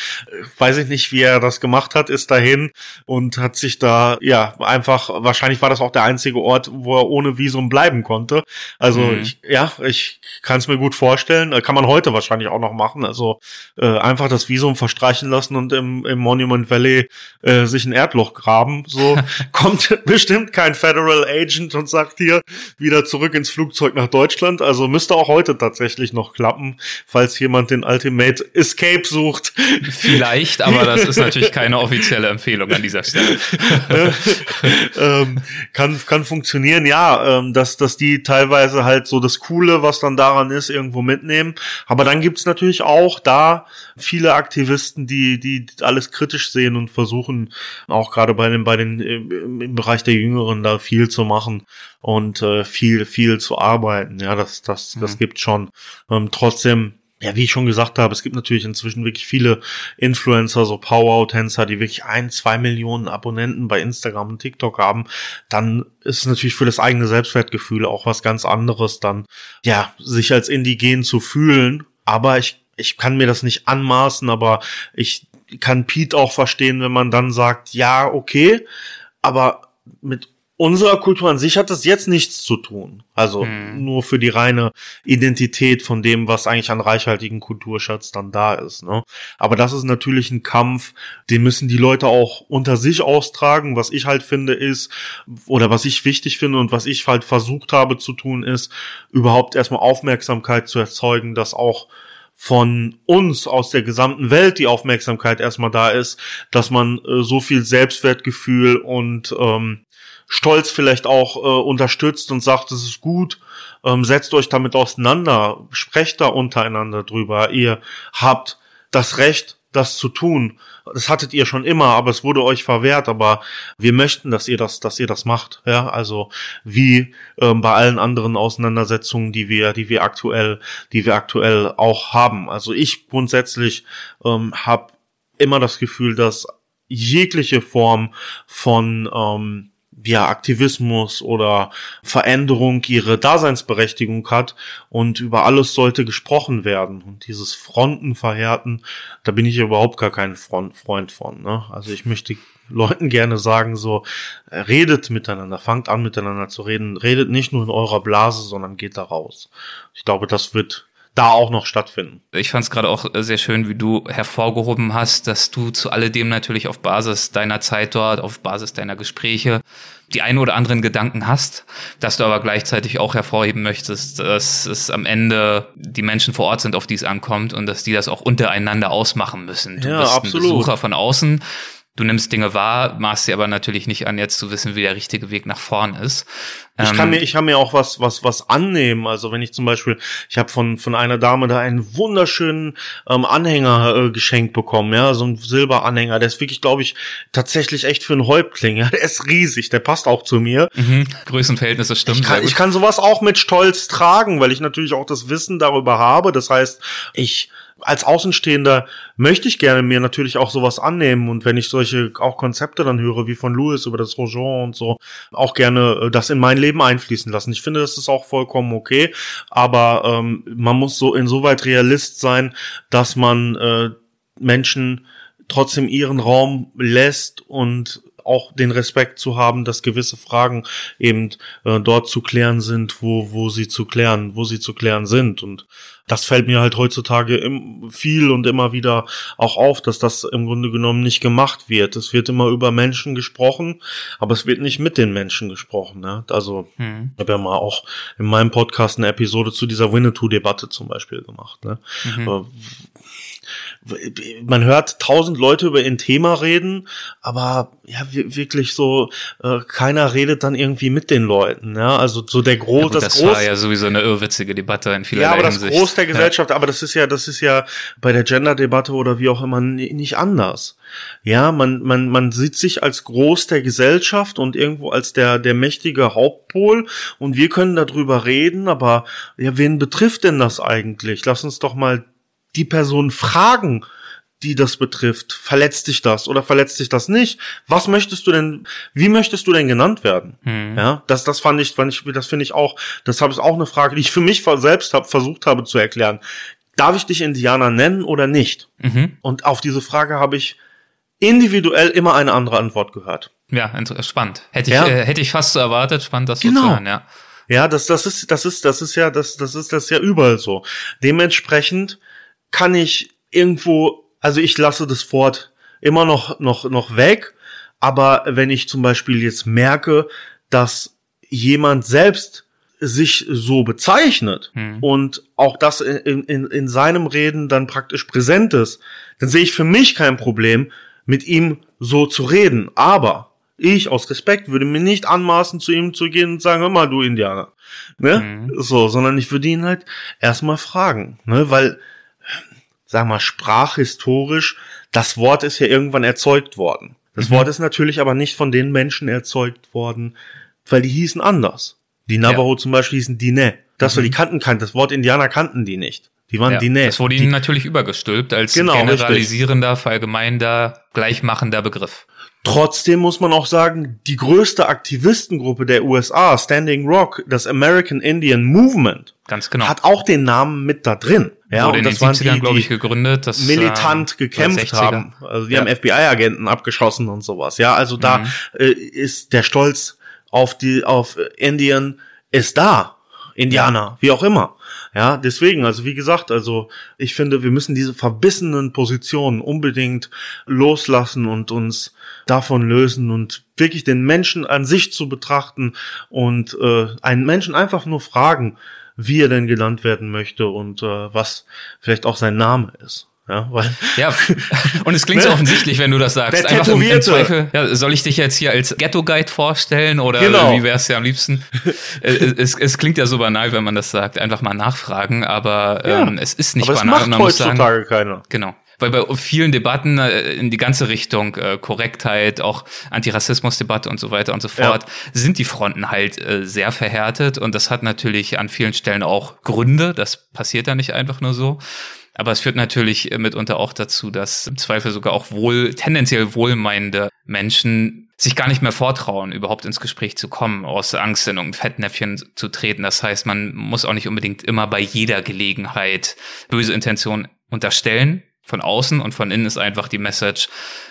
weiß ich nicht, wie er das gemacht hat, ist dahin und hat sich da, ja, einfach, wahrscheinlich war das auch der einzige Ort, wo er ohne Visum bleiben konnte. Also, Mhm. ich, ja, ich kann es mir gut vorstellen. Äh, Kann man heute wahrscheinlich auch noch machen. Also äh, einfach das Visum verstreichen lassen und im, im Monument Valley äh, sich ein Erdloch graben. So kommt bestimmt kein Federal Agent und sagt hier wieder zurück ins Flugzeug nach Deutschland. Also müsste auch heute tatsächlich noch klappen, falls jemand den Ultimate Escape sucht. Vielleicht, aber das ist natürlich keine offizielle Empfehlung an dieser Stelle. ähm, kann, kann funktionieren, ja, ähm, dass, dass die teilweise halt so das Coole, was dann daran ist, irgendwo mitnehmen. Aber dann gibt's natürlich auch da viele Aktivisten, die, die alles kritisch sehen und versuchen, auch gerade bei den, bei den, im Bereich der Jüngeren da viel zu machen und äh, viel, viel zu arbeiten. Ja, das, das, das mhm. gibt schon. Ähm, trotzdem, ja, wie ich schon gesagt habe, es gibt natürlich inzwischen wirklich viele Influencer, so Power-Tänzer, die wirklich ein, zwei Millionen Abonnenten bei Instagram und TikTok haben. Dann ist es natürlich für das eigene Selbstwertgefühl auch was ganz anderes, dann, ja, sich als indigen zu fühlen. Aber ich, ich kann mir das nicht anmaßen, aber ich kann Pete auch verstehen, wenn man dann sagt, ja, okay, aber mit unserer Kultur an sich hat das jetzt nichts zu tun. Also mhm. nur für die reine Identität von dem, was eigentlich an reichhaltigen Kulturschatz dann da ist. Ne? Aber das ist natürlich ein Kampf, den müssen die Leute auch unter sich austragen. Was ich halt finde ist, oder was ich wichtig finde und was ich halt versucht habe zu tun, ist, überhaupt erstmal Aufmerksamkeit zu erzeugen, dass auch von uns aus der gesamten Welt die Aufmerksamkeit erstmal da ist, dass man äh, so viel Selbstwertgefühl und ähm, Stolz vielleicht auch äh, unterstützt und sagt, es ist gut, ähm, setzt euch damit auseinander, sprecht da untereinander drüber. Ihr habt das Recht, das zu tun. Das hattet ihr schon immer, aber es wurde euch verwehrt. Aber wir möchten, dass ihr das, dass ihr das macht. Ja, also wie ähm, bei allen anderen Auseinandersetzungen, die wir, die wir aktuell, die wir aktuell auch haben. Also ich grundsätzlich ähm, habe immer das Gefühl, dass jegliche Form von ähm, ja, Aktivismus oder Veränderung ihre Daseinsberechtigung hat und über alles sollte gesprochen werden. Und dieses Frontenverhärten, da bin ich überhaupt gar kein Front Freund von. Ne? Also ich möchte Leuten gerne sagen, so, redet miteinander, fangt an miteinander zu reden, redet nicht nur in eurer Blase, sondern geht da raus. Ich glaube, das wird da auch noch stattfinden. Ich fand es gerade auch sehr schön, wie du hervorgehoben hast, dass du zu alledem natürlich auf Basis deiner Zeit dort, auf Basis deiner Gespräche die ein oder anderen Gedanken hast, dass du aber gleichzeitig auch hervorheben möchtest, dass es am Ende die Menschen vor Ort sind, auf die es ankommt und dass die das auch untereinander ausmachen müssen. Du ja, bist absolut. ein Besucher von außen Du nimmst Dinge wahr, machst sie aber natürlich nicht an, jetzt zu wissen, wie der richtige Weg nach vorn ist. Ich kann ähm, mir, ich kann mir auch was, was, was annehmen. Also wenn ich zum Beispiel, ich habe von von einer Dame da einen wunderschönen ähm, Anhänger äh, geschenkt bekommen, ja, so ein Silberanhänger. Der ist wirklich, glaube ich, tatsächlich echt für einen Häuptling. Ja, der ist riesig, der passt auch zu mir. Mhm. Größenverhältnisse stimmt. Ich kann, ich kann sowas auch mit Stolz tragen, weil ich natürlich auch das Wissen darüber habe. Das heißt, ich als Außenstehender möchte ich gerne mir natürlich auch sowas annehmen und wenn ich solche auch Konzepte dann höre, wie von Louis über das Rojon und so, auch gerne äh, das in mein Leben einfließen lassen. Ich finde, das ist auch vollkommen okay, aber ähm, man muss so insoweit Realist sein, dass man äh, Menschen trotzdem ihren Raum lässt und auch den Respekt zu haben, dass gewisse Fragen eben äh, dort zu klären sind, wo, wo sie zu klären, wo sie zu klären sind. Und das fällt mir halt heutzutage im, viel und immer wieder auch auf, dass das im Grunde genommen nicht gemacht wird. Es wird immer über Menschen gesprochen, aber es wird nicht mit den Menschen gesprochen. Ne? Also hm. ich habe ja mal auch in meinem Podcast eine Episode zu dieser Winnetou-Debatte zum Beispiel gemacht. Ne? Mhm man hört tausend Leute über ein Thema reden, aber ja, wirklich so, äh, keiner redet dann irgendwie mit den Leuten, ja, also so der Groß, ja, das, das Groß. war ja sowieso eine irrwitzige Debatte in vielerlei Ja, aber das Hinsicht. Groß der Gesellschaft, ja. aber das ist ja, das ist ja bei der Gender-Debatte oder wie auch immer nicht anders. Ja, man, man, man sieht sich als Groß der Gesellschaft und irgendwo als der, der mächtige Hauptpol und wir können darüber reden, aber ja, wen betrifft denn das eigentlich? Lass uns doch mal die Person fragen, die das betrifft, verletzt dich das oder verletzt dich das nicht? Was möchtest du denn, wie möchtest du denn genannt werden? Mhm. Ja, das, das fand ich, fand ich, das finde ich auch, das habe ich auch eine Frage, die ich für mich selbst hab, versucht habe zu erklären. Darf ich dich Indianer nennen oder nicht? Mhm. Und auf diese Frage habe ich individuell immer eine andere Antwort gehört. Ja, spannend. Hätte ich, ja. äh, hätte ich fast so erwartet, spannend das genau. so zu hören, ja. Ja, das, das ist, das ist, das ist ja, das, das ist das ist ja überall so. Dementsprechend kann ich irgendwo, also ich lasse das Wort immer noch, noch, noch weg, Aber wenn ich zum Beispiel jetzt merke, dass jemand selbst sich so bezeichnet hm. und auch das in, in, in seinem Reden dann praktisch präsent ist, dann sehe ich für mich kein Problem, mit ihm so zu reden. Aber ich aus Respekt würde mir nicht anmaßen, zu ihm zu gehen und sagen, hör mal, du Indianer. Ne? Mhm. So, sondern ich würde ihn halt erstmal fragen, ne? Weil, sag mal, sprachhistorisch, das Wort ist ja irgendwann erzeugt worden. Das mhm. Wort ist natürlich aber nicht von den Menschen erzeugt worden, weil die hießen anders. Die Navajo ja. zum Beispiel hießen Dine. Das, mhm. weil die kannten kein, das Wort Indianer kannten die nicht. Die waren ja, Dine. Das wurde ihnen natürlich übergestülpt als genau, generalisierender, richtig. verallgemeinender, gleichmachender Begriff. Trotzdem muss man auch sagen, die größte Aktivistengruppe der USA, Standing Rock, das American Indian Movement, Ganz genau. hat auch den Namen mit da drin. Ja, Wurde und das in den 70ern, glaube ich, gegründet. Das, militant äh, gekämpft haben. Also die ja. haben FBI-Agenten abgeschossen und sowas. Ja, also da mhm. äh, ist der Stolz auf die auf Indian ist da. Indianer, wie auch immer. Ja, deswegen, also wie gesagt, also ich finde, wir müssen diese verbissenen Positionen unbedingt loslassen und uns davon lösen und wirklich den Menschen an sich zu betrachten und äh, einen Menschen einfach nur fragen, wie er denn genannt werden möchte und äh, was vielleicht auch sein Name ist. Ja, weil ja, und es klingt so ne? offensichtlich, wenn du das sagst. Der Einfach im, im Zweifel, ja, soll ich dich jetzt hier als Ghetto-Guide vorstellen oder genau. wie wär's ja am liebsten? Äh, es, es klingt ja so banal, wenn man das sagt. Einfach mal nachfragen, aber ja, ähm, es ist nicht aber banal. Das macht heutzutage sagen, keiner. Genau weil bei vielen Debatten äh, in die ganze Richtung äh, Korrektheit, auch Antirassismusdebatte und so weiter und so fort, ja. sind die Fronten halt äh, sehr verhärtet und das hat natürlich an vielen Stellen auch Gründe. Das passiert ja nicht einfach nur so. Aber es führt natürlich mitunter auch dazu, dass im Zweifel sogar auch wohl, tendenziell wohlmeinende Menschen sich gar nicht mehr vortrauen, überhaupt ins Gespräch zu kommen, aus Angst in irgendein Fettnäpfchen zu treten. Das heißt, man muss auch nicht unbedingt immer bei jeder Gelegenheit böse Intention unterstellen. Von außen und von innen ist einfach die Message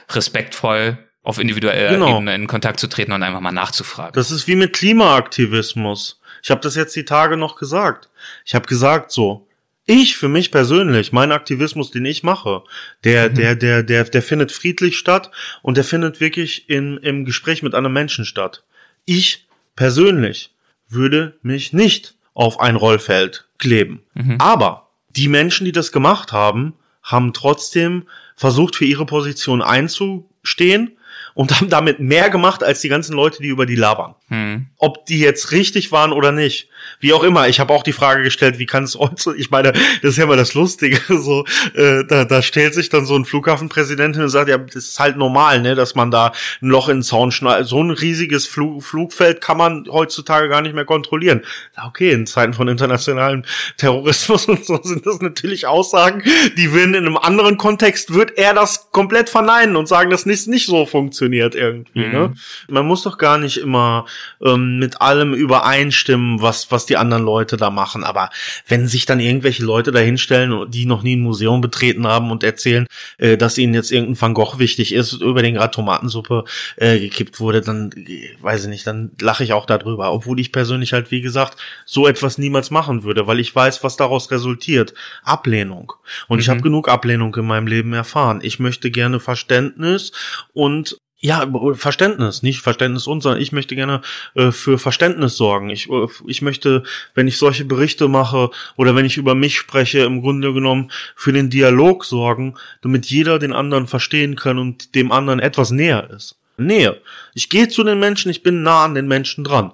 respektvoll auf individueller genau. Ebene in Kontakt zu treten und einfach mal nachzufragen. Das ist wie mit Klimaaktivismus. Ich habe das jetzt die Tage noch gesagt. Ich habe gesagt so, ich für mich persönlich, mein Aktivismus, den ich mache, der, mhm. der, der, der, der findet friedlich statt und der findet wirklich in, im Gespräch mit anderen Menschen statt. Ich persönlich würde mich nicht auf ein Rollfeld kleben. Mhm. Aber die Menschen, die das gemacht haben, haben trotzdem versucht, für ihre Position einzustehen und haben damit mehr gemacht als die ganzen Leute, die über die labern. Hm. Ob die jetzt richtig waren oder nicht. Wie auch immer, ich habe auch die Frage gestellt, wie kann es heute, ich meine, das ist ja immer das Lustige, so, äh, da, da stellt sich dann so ein Flughafenpräsident hin und sagt, ja, das ist halt normal, ne, dass man da ein Loch in den Zaun schneidet. So ein riesiges Flug, Flugfeld kann man heutzutage gar nicht mehr kontrollieren. Okay, in Zeiten von internationalem Terrorismus und so sind das natürlich Aussagen, die würden in einem anderen Kontext, wird er das komplett verneinen und sagen, dass nicht, nicht so funktioniert irgendwie, mhm. ne? Man muss doch gar nicht immer ähm, mit allem übereinstimmen, was, was die anderen Leute da machen. Aber wenn sich dann irgendwelche Leute da hinstellen, die noch nie ein Museum betreten haben und erzählen, äh, dass ihnen jetzt irgendein Van Gogh wichtig ist, über den gerade Tomatensuppe äh, gekippt wurde, dann äh, weiß ich nicht, dann lache ich auch darüber. Obwohl ich persönlich halt, wie gesagt, so etwas niemals machen würde, weil ich weiß, was daraus resultiert. Ablehnung. Und mhm. ich habe genug Ablehnung in meinem Leben erfahren. Ich möchte gerne Verständnis und ja, Verständnis, nicht Verständnis uns, sondern ich möchte gerne äh, für Verständnis sorgen. Ich, äh, ich möchte, wenn ich solche Berichte mache oder wenn ich über mich spreche, im Grunde genommen für den Dialog sorgen, damit jeder den anderen verstehen kann und dem anderen etwas näher ist. Nähe. Ich gehe zu den Menschen, ich bin nah an den Menschen dran.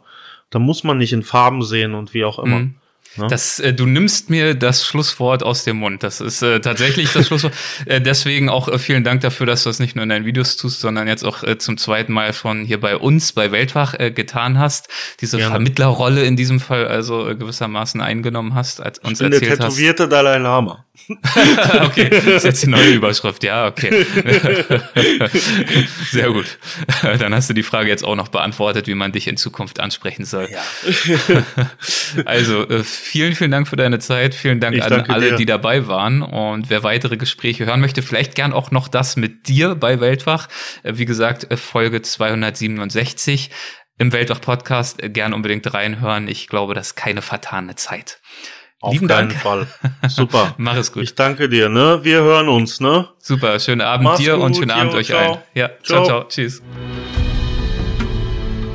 Da muss man nicht in Farben sehen und wie auch immer. Mhm. Ne? Das, äh, du nimmst mir das Schlusswort aus dem Mund. Das ist äh, tatsächlich das Schlusswort. äh, deswegen auch äh, vielen Dank dafür, dass du das nicht nur in deinen Videos tust, sondern jetzt auch äh, zum zweiten Mal von hier bei uns, bei Weltwach, äh, getan hast. Diese Gerne. Vermittlerrolle in diesem Fall also äh, gewissermaßen eingenommen hast, als uns ich bin erzählt der tätowierte hast. Dalai Lama. okay, das ist jetzt die neue Überschrift. Ja, okay. Sehr gut. Dann hast du die Frage jetzt auch noch beantwortet, wie man dich in Zukunft ansprechen soll. Ja. also, äh, vielen, vielen Dank für deine Zeit. Vielen Dank ich an alle, dir. die dabei waren. Und wer weitere Gespräche hören möchte, vielleicht gern auch noch das mit dir bei Weltwach. Äh, wie gesagt, äh, Folge 267 im Weltwach Podcast. Gern unbedingt reinhören. Ich glaube, das ist keine vertane Zeit. Auf Lieben keinen Dank. Fall. Super. Mach es gut. Ich danke dir, ne? Wir hören uns, ne? Super, schönen Abend Mach's dir und gut, schönen Abend jo, euch ciao. allen. Ja, ciao, Ciao. ciao, tschüss.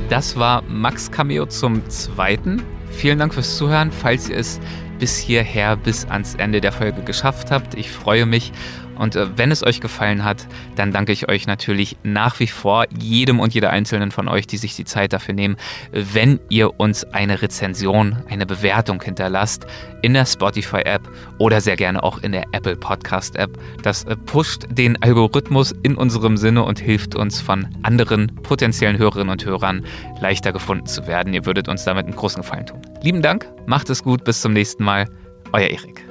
Das war Max Cameo zum zweiten. Vielen Dank fürs Zuhören, falls ihr es bis hierher, bis ans Ende der Folge geschafft habt. Ich freue mich. Und äh, wenn es euch gefallen hat, dann danke ich euch natürlich nach wie vor, jedem und jeder einzelnen von euch, die sich die Zeit dafür nehmen, wenn ihr uns eine Rezension, eine Bewertung hinterlasst in der Spotify-App oder sehr gerne auch in der Apple Podcast-App. Das äh, pusht den Algorithmus in unserem Sinne und hilft uns von anderen potenziellen Hörerinnen und Hörern leichter gefunden zu werden. Ihr würdet uns damit einen großen Gefallen tun. Lieben Dank, macht es gut, bis zum nächsten Mal. Euer Erik.